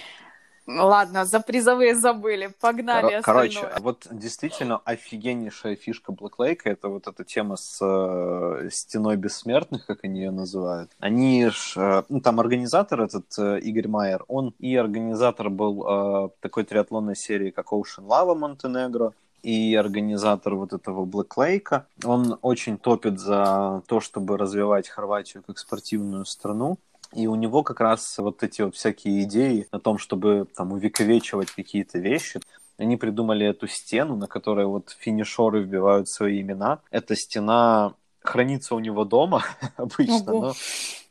Ладно, за призовые забыли, погнали Кор- Короче, остальное. вот действительно офигеннейшая фишка Black Lake это вот эта тема с э, стеной бессмертных, как они ее называют. Они ж, э, ну там организатор этот э, Игорь Майер, он и организатор был э, такой триатлонной серии, как Ocean Lava Монтенегро, и организатор вот этого Black Lake. Он очень топит за то, чтобы развивать Хорватию как спортивную страну. И у него как раз вот эти вот всякие идеи о том, чтобы там увековечивать какие-то вещи. Они придумали эту стену, на которой вот финишеры вбивают свои имена. Эта стена хранится у него дома обычно, Ого.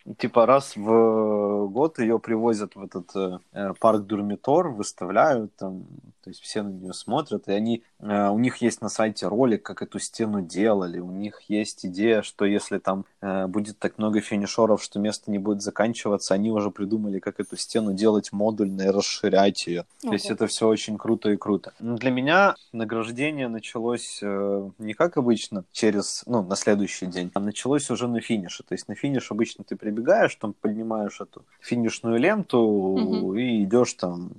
но типа раз в год ее привозят в этот э, парк Дурмитор, выставляют там, то есть все на нее смотрят, и они, э, у них есть на сайте ролик, как эту стену делали, у них есть идея, что если там э, будет так много финишеров, что место не будет заканчиваться, они уже придумали, как эту стену делать модульно и расширять ее. То есть это все очень круто и круто. Но Для меня награждение началось э, не как обычно через, ну, на следующий день, а началось уже на финише. То есть на финиш обычно ты прибегаешь, там поднимаешь эту финишную ленту Мгм. и идешь там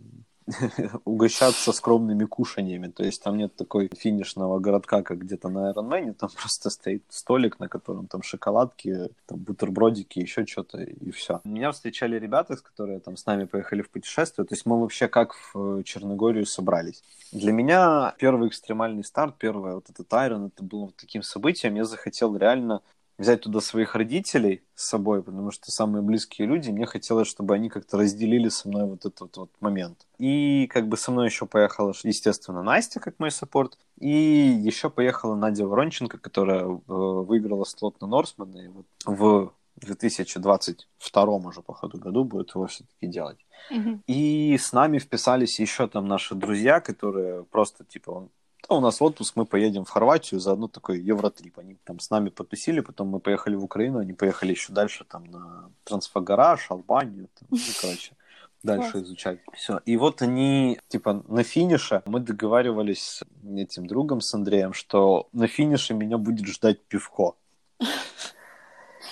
угощаться скромными кушаньями. То есть там нет такой финишного городка, как где-то на Ironman, там просто стоит столик, на котором там шоколадки, там бутербродики, еще что-то, и все. Меня встречали ребята, с которые там с нами поехали в путешествие, то есть мы вообще как в э, Черногорию собрались. Для меня первый экстремальный старт, первый вот этот Iron, это было таким событием, я захотел реально взять туда своих родителей с собой, потому что самые близкие люди, мне хотелось, чтобы они как-то разделили со мной вот этот вот момент. И как бы со мной еще поехала, естественно, Настя, как мой саппорт, и еще поехала Надя Воронченко, которая э, выиграла слот на Норсмана, и вот в 2022 уже, по ходу году будет его все-таки делать. Мгм. И с нами вписались еще там наши друзья, которые просто типа «Да, у нас отпуск, мы поедем в Хорватию, заодно такой евротрип. Они там с нами потусили, потом мы поехали в Украину, они поехали еще дальше там на Трансфагараж, Албанию, там, ну, короче, дальше Класс. изучать. Все. И вот они, типа, на финише мы договаривались с этим другом, с Андреем, что на финише меня будет ждать пивко.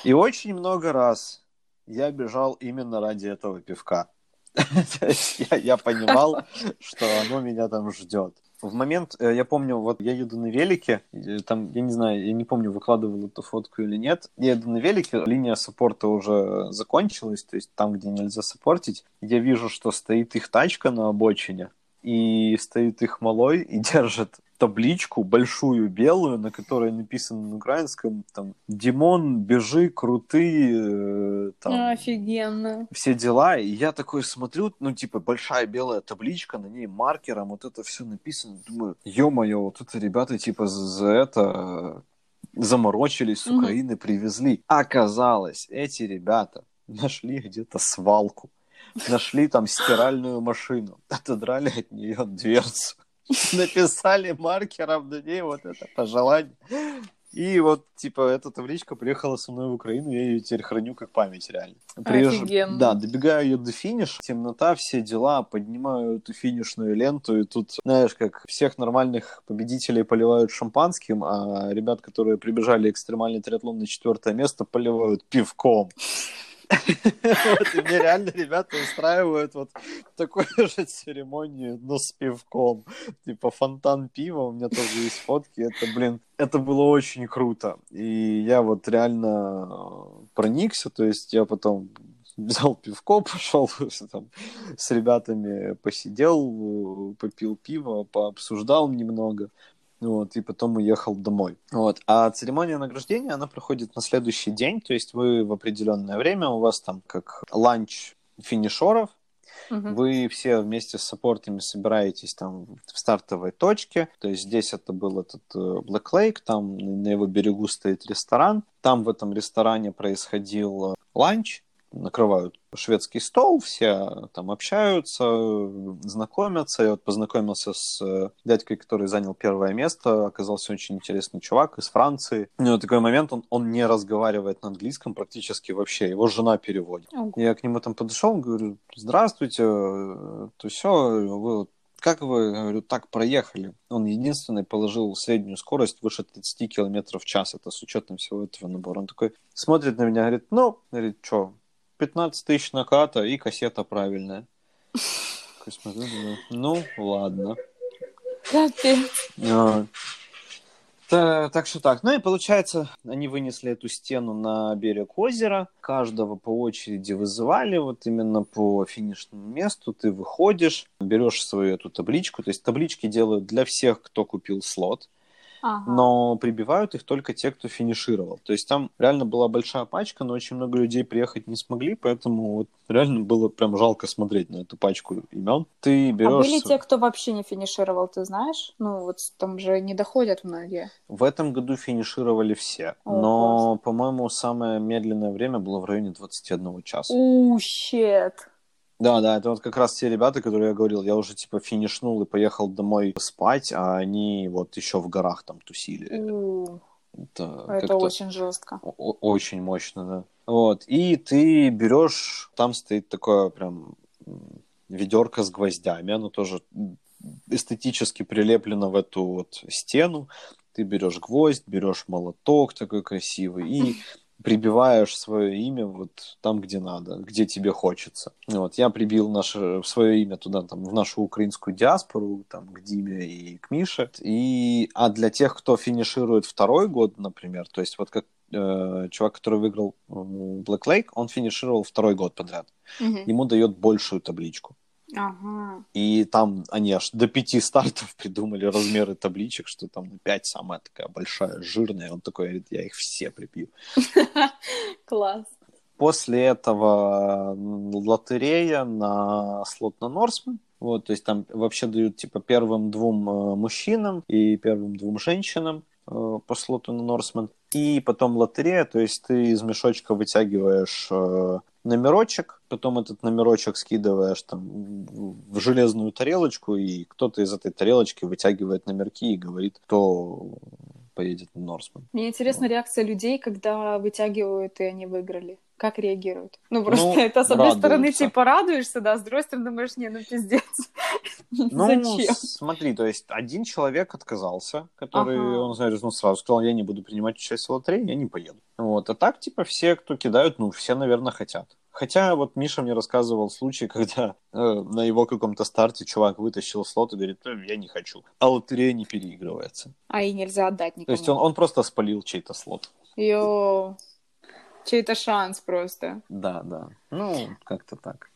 И очень много раз я бежал именно ради этого пивка. Я понимал, что оно меня там ждет. В момент, э, я помню, вот я еду на велике, там, я не знаю, я не помню, выкладывал эту фотку или нет. Я еду на велике, линия саппорта уже закончилась, то есть там, где нельзя саппортить. Я вижу, что стоит их тачка на обочине, и стоит их малой и держит табличку большую белую, на которой написано на украинском там «Димон, бежи, крутые», э, там, Офигенно. все дела, и я такой смотрю, ну, типа, большая белая табличка, на ней маркером вот это все написано, думаю, ё-моё, вот это ребята, типа, за, это э, заморочились, с. Украины привезли. Оказалось, эти ребята нашли где-то свалку, нашли там стиральную машину, отодрали от нее дверцу, написали маркером на ней вот это пожелание. И вот, типа, эта табличка приехала со мной в Украину, я ее теперь храню как память, реально. Офигенно. Да, добегаю я до финиша, темнота, все дела, поднимаю эту финишную ленту, и тут, знаешь, как всех нормальных победителей поливают шампанским, а ребят, которые прибежали экстремальный триатлон на четвертое место, поливают пивком. Вот, и мне реально ребята устраивают вот такую же церемонию, но с пивком. Типа фонтан пива, у меня тоже есть фотки. Это, блин, это было очень круто. И я вот реально э, проникся, то есть я потом взял пивко, пошел там, с ребятами посидел, э, попил пиво, пообсуждал немного. Вот, и потом уехал домой. Вот. А церемония награждения, она проходит на следующий день, то есть вы в определенное время, у вас там как ланч финишеров, Мгм. вы все вместе с саппортами собираетесь там в стартовой точке. То есть здесь это был этот э, Black Lake, там на его берегу стоит ресторан. Там в этом ресторане происходил э, ланч, накрывают шведский стол, все там общаются, знакомятся. Я вот познакомился с э, дядькой, который занял первое место. Оказался очень интересный чувак из Франции. У него такой момент, он, он не разговаривает на английском практически вообще. Его жена переводит. Я к нему там подошел, говорю, здравствуйте, э, то все, вы вот как вы, говорю, так проехали? Он единственный положил среднюю скорость выше 30 км в час. Это с учетом всего этого набора. Он такой смотрит на меня, говорит, ну, говорит, что, 15 тысяч наката и кассета правильная. Ну, ладно. Капец. А, та- так что так. Ну и получается, они вынесли эту стену на берег озера. Каждого по очереди вызывали вот именно по финишному месту. Ты выходишь, берешь свою эту табличку. То есть таблички делают для всех, кто купил слот. Ага. но прибивают их только те, кто финишировал. То есть там реально была большая пачка, но очень много людей приехать не смогли, поэтому вот реально было прям жалко смотреть на эту пачку имен. Ты А берешь... были св- те, кто вообще не финишировал, ты знаешь? Ну, вот там же не доходят многие. В этом году финишировали все, О, но, по-моему, самое медленное время было в районе 21 часа. У, щет. Да, да, это вот как раз те ребята, которые я говорил, я уже типа финишнул и поехал домой спать, а они вот еще в горах там тусили. Это, Это как-то- очень жестко. Очень мощно, да. Вот. И ты берешь, там стоит такое прям ведерко с гвоздями, оно тоже эстетически прилеплено в эту вот стену. Ты берешь гвоздь, берешь молоток такой красивый и прибиваешь свое имя вот там, где надо, где тебе хочется. Вот, я прибил наше, свое имя туда, там, в нашу украинскую диаспору, там, к Диме и к Мише. И, а для тех, кто финиширует второй год, например, то есть вот как э, чувак, который выиграл Black Lake, он финишировал второй год подряд. Мгм. Ему дает большую табличку. Ага. И там они аж до пяти стартов придумали размеры табличек, что там на пять самая такая большая, жирная. Он такой говорит, я их все прибью. Класс. После этого лотерея на слот на Норсман. Вот, то есть там вообще дают типа первым двум э, мужчинам и первым двум женщинам э, по слоту на Норсман. И потом лотерея, то есть ты из мешочка вытягиваешь э, номерочек, потом этот номерочек скидываешь там в железную тарелочку, и кто-то из этой тарелочки вытягивает номерки и говорит, кто поедет на Норсман. Мне интересна реакция людей, когда вытягивают, и они выиграли. Как реагируют? Ну, просто Ну, это, с одной стороны, радуются. типа радуешься, да, с другой стороны, думаешь, не, ну, пиздец. Ну, Зачем? смотри, то есть один человек отказался, который, Ага. он, знаешь, ну, сразу сказал, я не буду принимать участие в лотерее, я не поеду. Вот, а так, типа, все, кто кидают, ну, все, наверное, хотят. Хотя вот Миша мне рассказывал случай, когда э, на его каком-то старте чувак вытащил слот и говорит, «Э, я не хочу. А лотерея не переигрывается. А и нельзя отдать То никому. есть он, он просто спалил чей-то слот. Йоу. Чей-то шанс просто. Да, да. Ну, как-то так.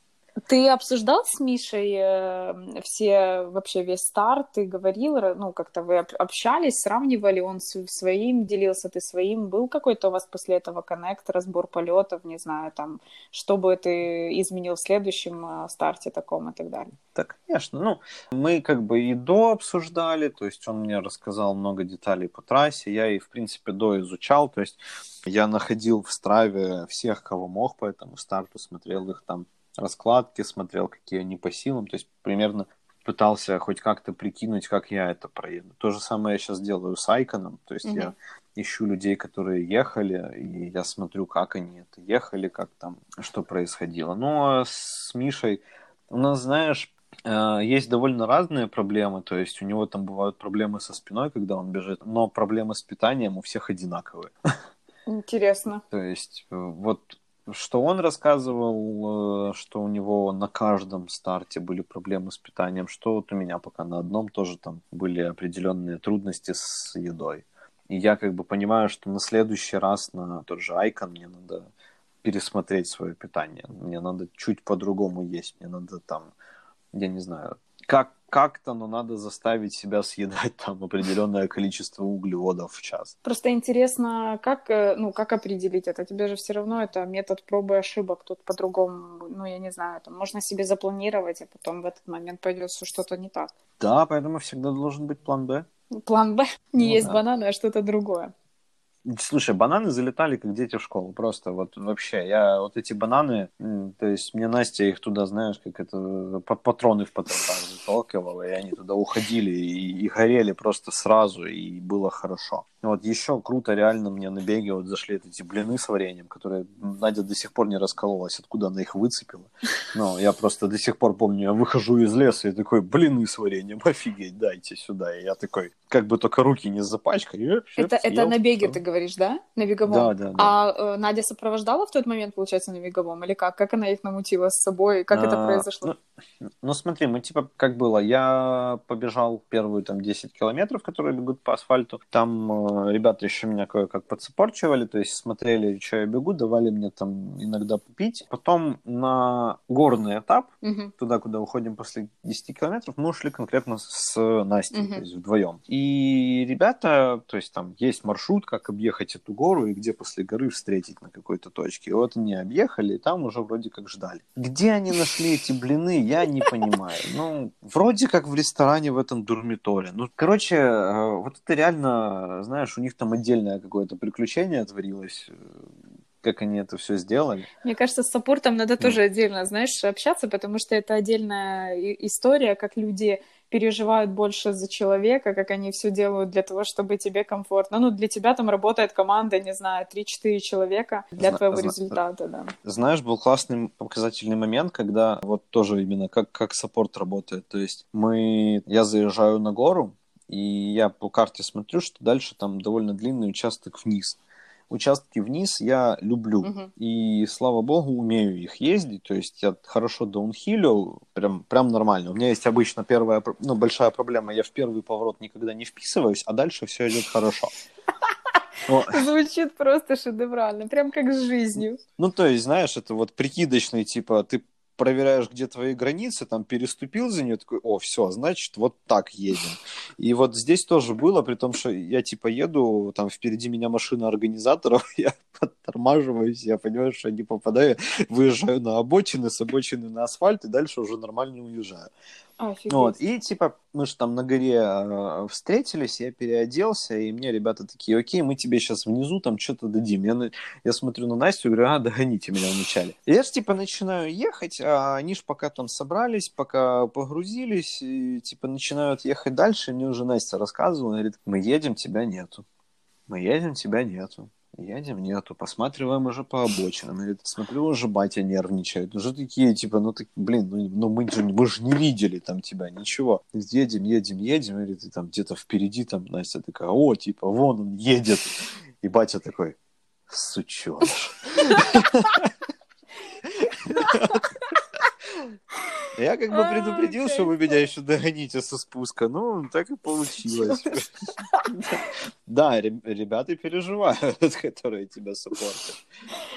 Ты обсуждал с Мишей э, все, вообще весь старт, ты говорил, ну, как-то вы об- общались, сравнивали, он своим делился, ты своим, был какой-то у вас после этого коннект, разбор полетов, не знаю, там, что бы ты изменил в следующем э, старте таком и так далее? Да, конечно. Ну, мы как бы и до обсуждали, то есть он мне рассказал много деталей по трассе, я и, в принципе, до изучал, то есть я находил в Страве всех, кого мог по этому старту, смотрел их там раскладки, смотрел, какие они по силам, то есть примерно пытался хоть как-то прикинуть, как я это проеду. То же самое я сейчас делаю с Айконом, то есть Мгм. я ищу людей, которые ехали, и я смотрю, как они это ехали, как там, что происходило. Ну, а с Мишей у нас, знаешь, э, есть довольно разные проблемы, то есть у него там бывают проблемы со спиной, когда он бежит, но проблемы с питанием у всех одинаковые. Интересно. То есть э, вот что он рассказывал, э, что у него на каждом старте были проблемы с питанием, что вот у меня пока на одном тоже там были определенные трудности с едой. И я как бы понимаю, что на следующий раз на тот же Айкон мне надо пересмотреть свое питание. Мне надо чуть по-другому есть. Мне надо там, я не знаю, как, как-то, но надо заставить себя съедать там определенное количество углеводов в час. Просто интересно, как, э, ну, как определить это? Тебе же все равно это метод пробы и ошибок, тут по-другому, ну, я не знаю, там можно себе запланировать, а потом в этот момент пойдет что-то не так. Да, поэтому всегда должен быть план Б. План Б не Ну есть да. бананы, а что-то другое. Слушай, бананы залетали как дети в школу. Просто вот вообще, я вот эти бананы, то есть мне Настя их туда, знаешь, как это, па- патроны в потолках заталкивала, и они туда уходили и, и горели просто сразу, и было хорошо. Вот еще круто реально мне на беге вот зашли эти блины с вареньем, которые Надя до сих пор не раскололась, откуда она их выцепила. Но я просто до сих пор помню, я выхожу из леса и такой, блины с вареньем, офигеть, дайте сюда. И я такой, как бы только руки не запачкали. всё, Это, это съел, на беге ты говоришь, да? На беговом? Да, да, да. А э, Надя сопровождала в тот момент, получается, на беговом? Или как? Как она их намутила с собой? Как это А, произошло? Ну, ну, смотри, мы типа, как было, я побежал первую там 10 километров, которые бегут по асфальту. Там э, ребята еще меня кое-как подсопорчивали, то есть смотрели, что я бегу, давали мне там иногда попить. Потом на горный этап, Мгм. туда, куда уходим после 10 километров, мы ушли конкретно с Настей, Мгм. то есть вдвоем. И ребята, то есть там есть маршрут, как объехать эту гору и где после горы встретить на какой-то точке. И вот они объехали, и там уже вроде как ждали. Где они нашли эти блины, я не понимаю. Ну, вроде как в ресторане в этом дурмиторе. Ну, короче, э, вот это реально, знаешь, у них там отдельное какое-то приключение творилось, э, как они это все сделали. Мне кажется, с саппортом надо тоже отдельно, знаешь, общаться, потому что это отдельная история, как люди переживают больше за человека, как они все делают для того, чтобы тебе комфортно. Ну, для тебя там работает команда, не знаю, 3-4 человека для Зна- твоего зна- результата, да. Знаешь, был классный показательный момент, когда вот тоже именно как, как саппорт работает. То есть мы, я заезжаю на гору, и я по карте смотрю, что дальше там довольно длинный участок вниз. Участки вниз я люблю. Мгм. И, слава богу, умею их ездить. То есть я хорошо даунхилю, прям, прям нормально. У меня есть обычно первая, ну, большая проблема. Я в первый поворот никогда не вписываюсь, а дальше все идет хорошо. Звучит просто шедеврально, прям как с жизнью. Ну, то есть, знаешь, это вот прикидочный, типа, ты проверяешь, где твои границы, там переступил за нее, такой, о, все, значит, вот так едем. И вот здесь тоже было, при том, что я, типа, еду, там впереди меня машина организаторов, я подтормаживаюсь, я понимаю, что я не попадаю, выезжаю на обочины, с обочины на асфальт, и дальше уже нормально уезжаю. Офигеть. Вот, и типа мы же там на горе э, встретились, я переоделся, и мне ребята такие, окей, мы тебе сейчас внизу там что-то дадим. Я, на- я смотрю на Настю и говорю, а, догоните меня вначале. И я же типа начинаю ехать, а они ж пока там собрались, пока погрузились, и типа начинают ехать дальше, и мне уже Настя рассказывала, говорит, мы едем, тебя нету. Мы едем, тебя нету. Едем, нету. Посматриваем уже по обочинам. Говорит, смотрю, уже батя нервничает. Уже такие, типа, ну, так, блин, ну, ну мы, же, мы же не видели там тебя, ничего. Едем, едем, едем. Говорит, и там где-то впереди там Настя такая, о, типа, вон он едет. И батя такой, сученыш. Я как бы А, предупредил, что вы меня еще догоните со спуска. Ну, так и получилось. Да, ре- ребята переживают, которые тебя саппортят.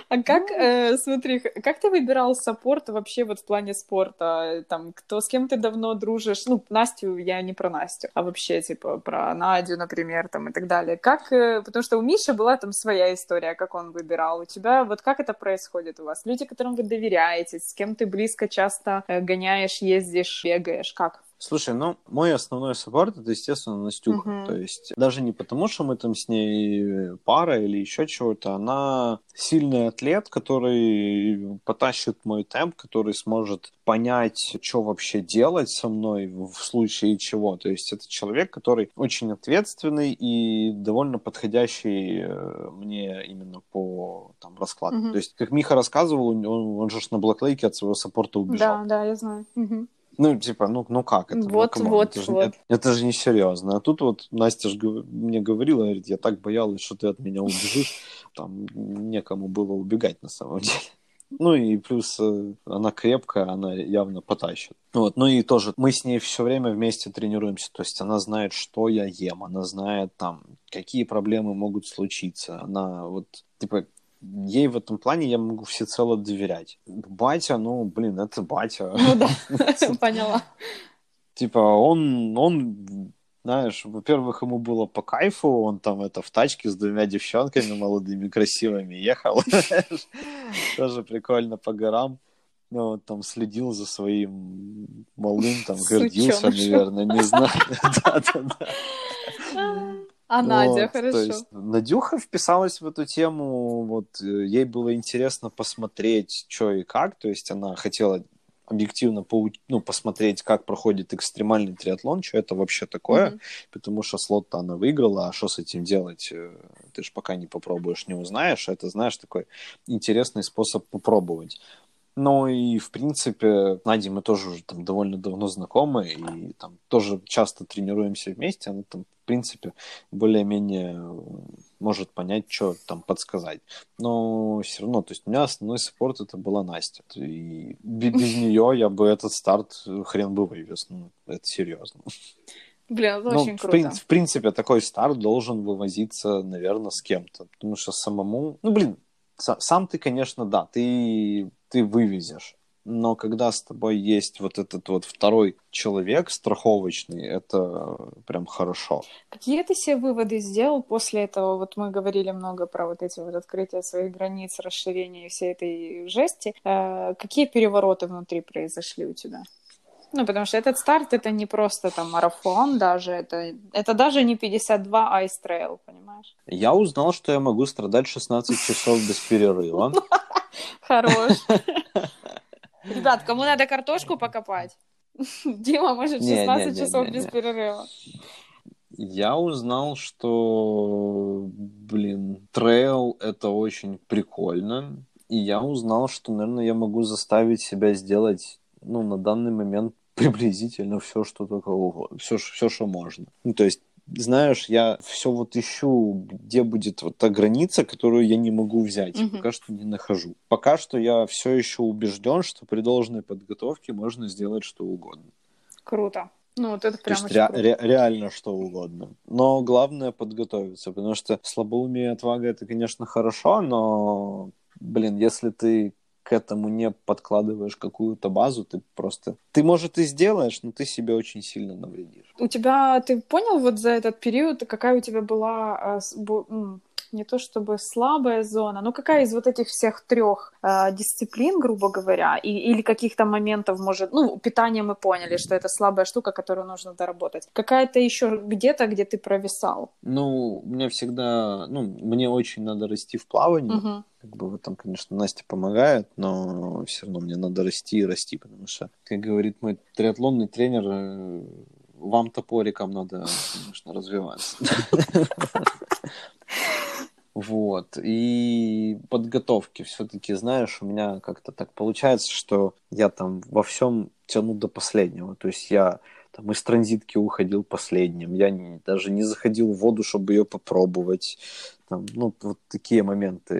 А как, э, смотри, как ты выбирал саппорт вообще вот в плане спорта? Там, кто, с кем ты давно дружишь? Ну, Настю, я не про Настю, а вообще, типа, про Надю, например, там, и так далее. Как, э, потому что у Миши была там своя история, как он выбирал. У тебя, вот как это происходит у вас? Люди, которым вы доверяете, с кем ты близко часто э, гоняешь, ездишь, бегаешь, как? Слушай, ну, мой основной саппорт это, естественно, Настюха. Мгм. То есть, даже не потому, что мы там с ней пара или еще чего-то, она сильный атлет, который потащит мой темп, который сможет понять, что вообще делать со мной в случае чего. То есть, это человек, который очень ответственный и довольно подходящий э, мне именно по там, раскладу. Мгм. То есть, как Миха рассказывал, он, он же на Блэклейке от своего саппорта убежал. Да, да, я знаю. Мгм. Ну, типа, ну, ну как это? Ну, Вот, come on, вот, это же, вот. Это, это же не серьезно. А тут вот Настя же мне говорила, говорит, я так боялась, что ты от меня убежишь. Там некому было убегать на самом деле. Ну и плюс э, она крепкая, она явно потащит. Вот, ну и тоже мы с ней все время вместе тренируемся, то есть она знает, что я ем, она знает там, какие проблемы могут случиться. Она вот, типа, ей в этом плане я могу всецело доверять. Батя, ну, блин, это батя. Ну да, поняла. типа он, он, знаешь, во-первых, ему было по кайфу, он там это в тачке с двумя девчонками молодыми, красивыми ехал, тоже прикольно по горам. Ну, он там следил за своим малым, там, гордился, наверное, не знаю. Да-да-да. А Надя, Вот, То хорошо. есть Надюха вписалась в эту тему, вот э, ей было интересно посмотреть, что и как, то есть она хотела объективно поу- ну, посмотреть, как проходит экстремальный триатлон, что это вообще такое, Мгм. потому что слот-то она выиграла, а что с этим делать, э, ты же пока не попробуешь, не узнаешь, это, знаешь, такой интересный способ попробовать. Ну и, в принципе, с Надей мы тоже уже там довольно давно знакомы и там тоже часто тренируемся вместе. Она там, в принципе, более-менее э, может понять, что там подсказать. Но все равно, то есть у меня основной саппорт это была Настя. И бе- без нее я бы этот старт э, хрен бы вывез. Ну, это серьезно. Блин, это Ну, очень в, круто. прин- в принципе, такой старт должен вывозиться, наверное, с кем-то. Потому что самому... Ну, блин, са- сам ты, конечно, да, ты, ты вывезешь. Но когда с тобой есть вот этот вот второй человек страховочный, это прям хорошо. Какие ты себе выводы сделал после этого? Вот мы говорили много про вот эти вот открытия своих границ, расширение всей этой жести. Э, какие перевороты внутри произошли у тебя? Ну, потому что этот старт это не просто там марафон даже, это, это даже не 52 Ice Trail, понимаешь? Я узнал, что я могу страдать 16 часов без перерыва. Хорош. Ребят, кому надо картошку покопать? Дима может Не, не, 16 не, часов без перерыва. Я узнал, что, блин, трейл это очень прикольно. И я узнал, что, наверное, я могу заставить себя сделать, ну, на данный момент приблизительно все, что только угодно, все, все, что можно. Ну, то есть, знаешь, я все вот ищу, где будет вот та граница, которую я не могу взять. Мгм. Пока что не нахожу. Пока что я все еще убежден, что при должной подготовке можно сделать что угодно. Круто. Ну, вот это То прям есть очень ре- круто. ре- реально что угодно. Но главное подготовиться, потому что слабоумие и отвага это, конечно, хорошо, но, блин, если ты к этому не подкладываешь какую-то базу, ты просто... Ты, может, и сделаешь, но ты себе очень сильно навредишь. У тебя, ты понял вот за этот период, какая у тебя была а, не то чтобы слабая зона, но какая из вот этих всех трех а, дисциплин, грубо говоря, и, или каких-то моментов, может, ну, питание мы поняли, что это слабая штука, которую нужно доработать. Какая-то еще где-то, где ты провисал. Ну, мне всегда... Ну, мне очень надо расти в плавании. Мгм. Как бы этом, конечно, Настя помогает, но все равно мне надо расти и расти, потому что, как говорит мой триатлонный тренер, э, вам топориком надо, конечно, развиваться. Вот. И подготовки все-таки, знаешь, у меня как-то так получается, что я там во всем тяну до последнего. То есть я там из транзитки уходил последним. Я не- даже не заходил в воду, чтобы ее попробовать. Там, ну, вот такие моменты.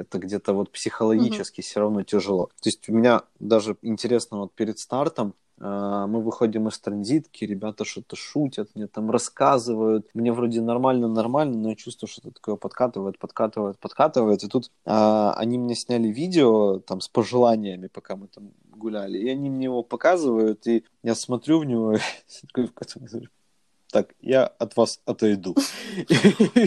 Это где-то вот психологически все равно тяжело. То есть у меня даже интересно вот перед стартом Мы выходим из транзитки, ребята что-то шутят, мне там рассказывают. Мне вроде нормально-нормально, но я чувствую, что это такое подкатывает, подкатывает, подкатывает. И тут а, они мне сняли видео там с пожеланиями, пока мы там гуляли. И они мне его показывают, и я смотрю в него, такой так, я от вас отойду.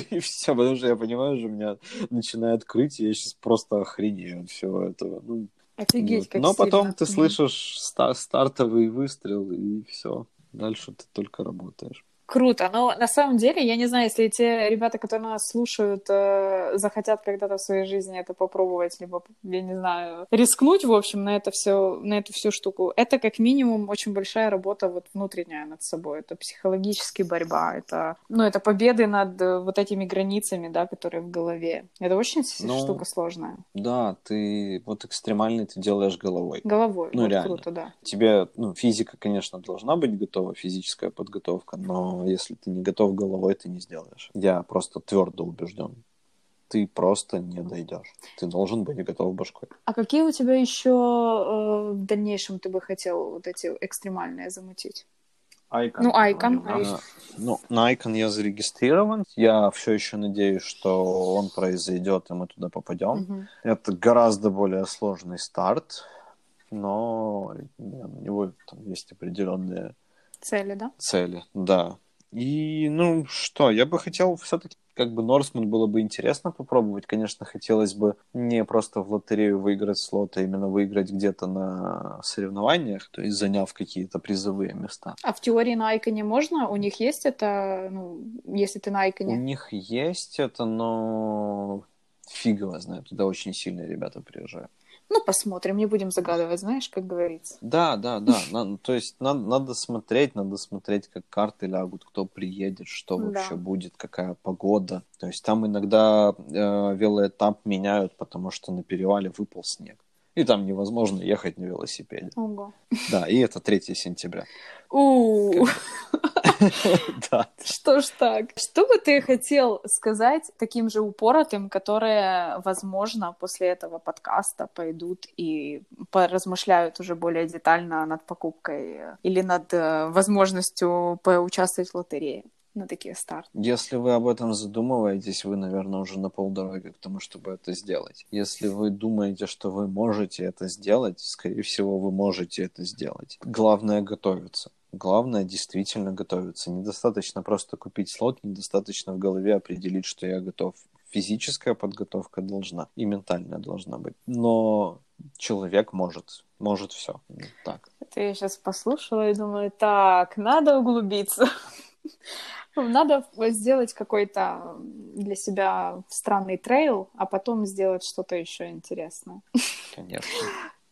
И все, потому что я понимаю, что меня начинает крыть, и я сейчас просто охренею от всего этого. Ну, Офигеть, как Но потом сильно. ты Мгм. слышишь ста- стартовый выстрел, и все. Дальше ты только работаешь. Круто, но на самом деле, я не знаю, если те ребята, которые нас слушают, э, захотят когда-то в своей жизни это попробовать, либо, я не знаю, рискнуть, в общем, на это все, на эту всю штуку, это как минимум очень большая работа вот внутренняя над собой, это психологическая борьба, это, ну, это победы над э, вот этими границами, да, которые в голове. Это очень Ну, штука сложная. Да, ты вот экстремальный ты делаешь головой. Головой, ну, вот реально. круто, да. Тебе, ну, физика, конечно, должна быть готова, физическая подготовка, но если ты не готов головой, ты не сделаешь. Я просто твердо убежден. Ты просто не дойдешь. Ты должен быть готов башкой. А какие у тебя еще э, в дальнейшем ты бы хотел вот эти экстремальные замутить? Айкон. Ну? Айкон. А, Ну, на Icon я зарегистрирован. Я все еще надеюсь, что он произойдет, и мы туда попадем. Мгм. Это гораздо более сложный старт, но у него там есть определенные Цели, да? цели, да. И, ну, что, я бы хотел все-таки, как бы, Норсман было бы интересно попробовать. Конечно, хотелось бы не просто в лотерею выиграть слот, а именно выиграть где-то на соревнованиях, то есть заняв какие-то призовые места. А в теории на Айконе можно? У них есть это, ну, если ты на У Айконе? них есть это, но фиг его знает. Туда очень сильные ребята приезжают. Ну, посмотрим, не будем загадывать, знаешь, как говорится. Да, да, да. На- то есть надо, надо смотреть, надо смотреть, как карты лягут, кто приедет, что Да. вообще будет, какая погода. То есть там иногда э, велоэтап меняют, потому что на перевале выпал снег. И там невозможно ехать на велосипеде. Ого. Да, и это 3 сентября. У, Да. что ж так? Что бы ты хотел сказать таким же упоротым, которые, возможно, после этого подкаста пойдут и поразмышляют уже более детально над покупкой или над э, возможностью поучаствовать в лотерее на такие старты? Если вы об этом задумываетесь, вы, наверное, уже на полдороги к тому, чтобы это сделать. Если вы думаете, что вы можете это сделать, скорее всего, вы можете это сделать. Главное готовиться. Главное действительно готовиться. Недостаточно просто купить слот, недостаточно в голове определить, что я готов. Физическая подготовка должна, и ментальная должна быть. Но человек может, может все. Так. Это я сейчас послушала и думаю, так, надо углубиться. Надо сделать какой-то для себя странный трейл, а потом сделать что-то еще интересное. Конечно.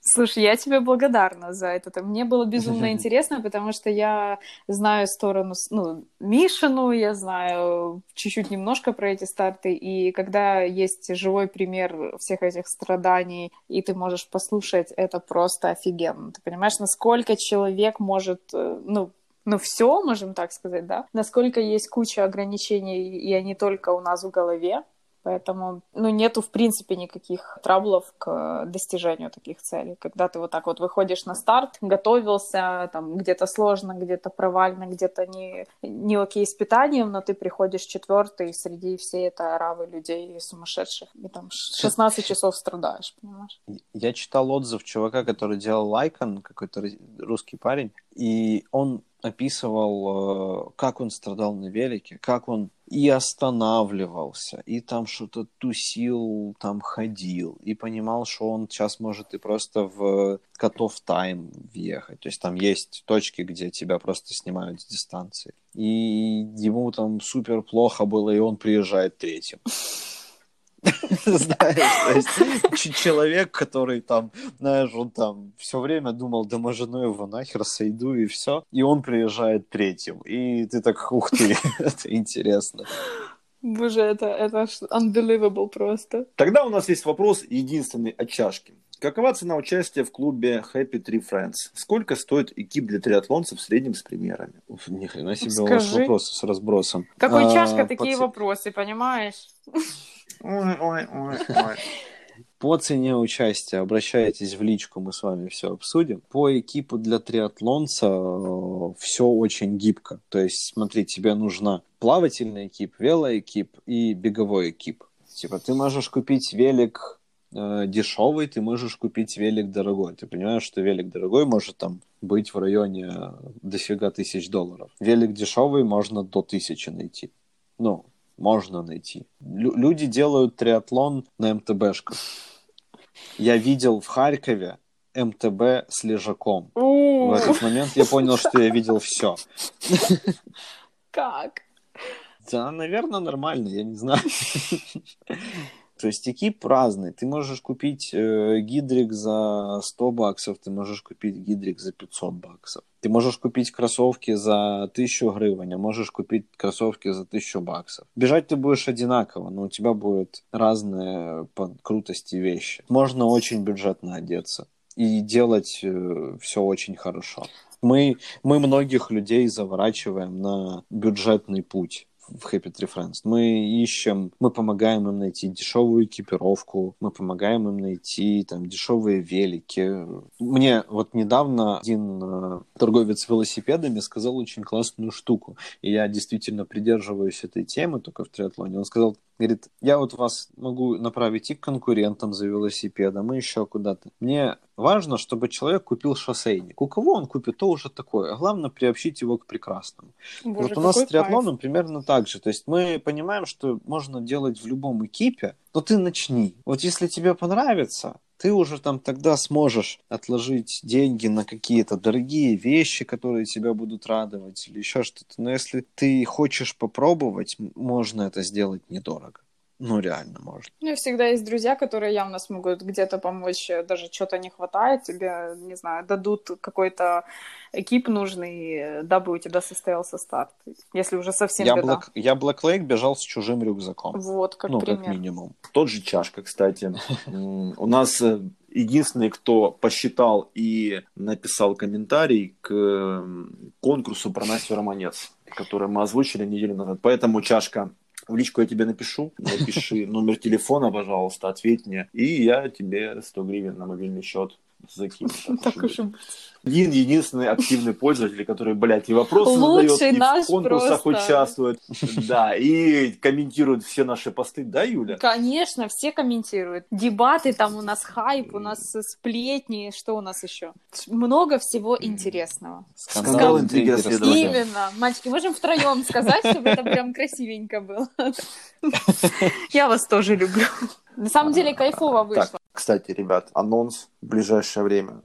Слушай, я тебе благодарна за это. Мне было безумно интересно, потому что я знаю сторону, ну, Мишину, я знаю чуть-чуть немножко про эти старты, и когда есть живой пример всех этих страданий, и ты можешь послушать, это просто офигенно. Ты понимаешь, насколько человек может, э, ну, ну, все, можем так сказать, да? Насколько есть куча ограничений, и они только у нас в голове. Поэтому, ну, нету, в принципе, никаких траблов к достижению таких целей. Когда ты вот так вот выходишь на старт, готовился, там, где-то сложно, где-то провально, где-то не, не окей с питанием, но ты приходишь четвертый среди всей этой оравы людей сумасшедших, и там 16 часов страдаешь, понимаешь? Я читал отзыв чувака, который делал лайкон, какой-то рус- русский парень, и он описывал, э, как он страдал на велике, как он и останавливался, и там что-то тусил, там ходил, и понимал, что он сейчас может и просто в котов тайм въехать. То есть там есть точки, где тебя просто снимают с дистанции. И ему там супер плохо было, и он приезжает третьим. Знаешь, то есть ч- человек, который там, знаешь, он там все время думал, да мы жену его нахер сойду и все, и он приезжает третьим, и ты так, ух ты, это интересно. Боже, это, это unbelievable просто. Тогда у нас есть вопрос единственный от чашки. Какова цена участия в клубе Happy Tree Friends? Сколько стоит экип для триатлонцев в среднем с примерами? Уф, Ни хрена себе у вас Скажи. вопросы с разбросом. Какой А, чашка, такие ц- вопросы, понимаешь? По цене участия обращайтесь в личку, мы с вами все обсудим. По экипу для триатлонца все очень гибко. То есть, смотри, тебе нужна плавательный экип, велоэкип и беговой экип. Типа, ты можешь купить велик э, дешевый, ты можешь купить велик дорогой. Ты понимаешь, что велик дорогой может там быть в районе дофига тысяч долларов. Велик дешевый можно до тысячи найти. Ну, можно найти. Лю- люди делают триатлон на МТБшках. Я видел в Харькове МТБ с лежаком. В этот момент я понял, что я видел все. Как? Да, наверное, нормально, я не знаю. То есть экип разный. Ты можешь купить э, гидрик за 100 баксов, ты можешь купить гидрик за 500 баксов. Ты можешь купить кроссовки за 1000 гривен, а можешь купить кроссовки за 1000 баксов. Бежать ты будешь одинаково, но у тебя будут разные по крутости вещи. Можно очень бюджетно одеться и делать все очень хорошо. Мы, мы многих людей заворачиваем на бюджетный путь в Happy Tree Friends. Мы ищем, мы помогаем им найти дешевую экипировку, мы помогаем им найти там дешевые велики. Мне вот недавно один э, торговец велосипедами сказал очень классную штуку, и я действительно придерживаюсь этой темы только в триатлоне. Он сказал, говорит, я вот вас могу направить и к конкурентам за велосипедом, и еще куда-то. Мне важно, чтобы человек купил шоссейник. У кого он купит, то уже такое. А главное приобщить его к прекрасному. Боже, вот у нас с триатлоном примерно так же. То есть мы понимаем, что можно делать в любом экипе, но ты начни. Вот если тебе понравится, ты уже там тогда сможешь отложить деньги на какие-то дорогие вещи, которые тебя будут радовать или еще что-то. Но если ты хочешь попробовать, можно это сделать недорого. Ну, реально можно. У меня всегда есть друзья, которые явно смогут где-то помочь, э, даже что-то не хватает, тебе, не знаю, дадут какой-то экип нужный, э, дабы у тебя состоялся старт. Если уже совсем Я, беда. Black, я Black Lake бежал с чужим рюкзаком. Вот, как ну, как пример. минимум. Тот же Чашка, кстати. У нас э, единственный, кто посчитал и написал комментарий к конкурсу про Настю Романец, который мы озвучили неделю назад. Поэтому, Чашка, в личку я тебе напишу, напиши номер телефона, пожалуйста, ответь мне, и я тебе 100 гривен на мобильный счет закину. Так уж и быть. Один единственный активный пользователь, который, блядь, и вопросы Лучший задает, и в конкурсах просто. участвует, да, и комментирует все наши посты, да, Юля? Конечно, все комментируют. Дебаты там у нас хайп, у нас сплетни, что у нас еще? Много всего интересного. Скандал, расследования. Именно. Мальчики, можем втроем сказать, чтобы это прям красивенько было. Я вас тоже люблю. На самом деле кайфово вышло. Так, кстати, ребят, анонс в ближайшее время.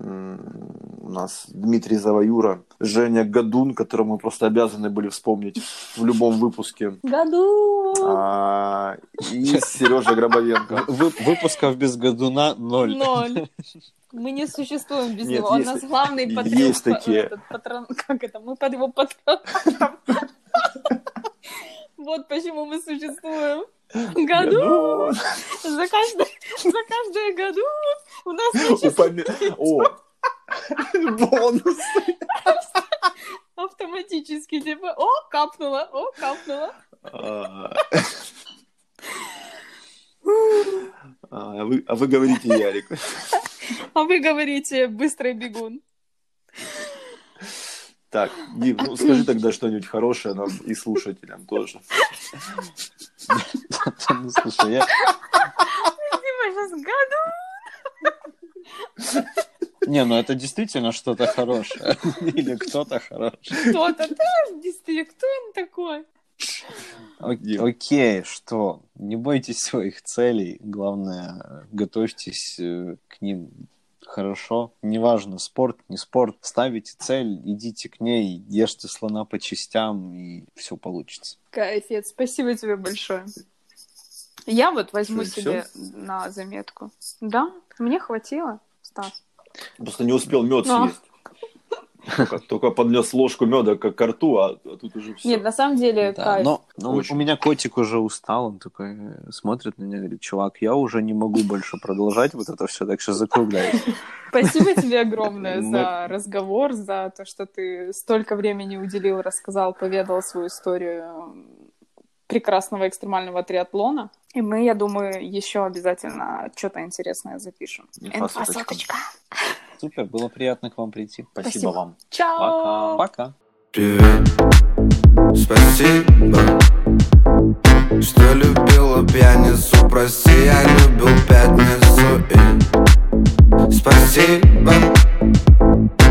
У нас Дмитрий Заваюра, Женя Гадун, которого мы просто обязаны были вспомнить в любом выпуске, Году! а, и Сережа Гробовенко. Вы- выпусков без годуна ноль. Ноль. Мы не существуем без Нет, него. Он есть- нас главный есть патриот. такие. этот патрон- Как это? Мы под его патронатом. Вот почему мы существуем. Году! За каждое, за каждое году у нас Упоме- О, бонус. автоматически типа, о, капнуло, о, капнуло. А А вы, а вы говорите, Ярик. А вы говорите, быстрый бегун. Так, Дим, ну скажи тогда что-нибудь хорошее нам и слушателям тоже. Ну, слушай, я... Дима сейчас. Не, ну это действительно что-то хорошее. Или кто-то хороший. Кто-то, да, действительно, кто он такой? Окей, что? Не бойтесь своих целей. Главное, готовьтесь э, к ним хорошо. Неважно, спорт, не спорт. Ставите цель, идите к ней, ешьте слона по частям, и все получится. Кайфец, спасибо тебе большое. Я вот возьму Что, себе на заметку. Да, мне хватило, Стас. Просто не успел мед съесть. Только, только поднес ложку меда как к рту, а, а тут уже все. Нет, на самом деле, Да, кайф. но но Очень. у меня котик уже устал, он такой э, смотрит на меня и говорит, чувак, я уже не могу больше продолжать вот это все, так что закругляйся. Спасибо тебе огромное Мы- за разговор, за то, что ты столько времени уделил, рассказал, поведал свою историю. прекрасного экстремального триатлона. И мы, я думаю, еще обязательно что-то интересное запишем. Инфосоточка. Супер, было приятно к вам прийти. Спасибо, Спасибо. вам. Чао! Пока. Привет, спасибо Что любила пьяницу, прости, я любил пятницу и Спасибо,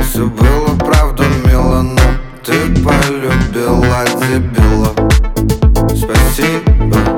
все было правда мило, но ты полюбила дебила Спасибо,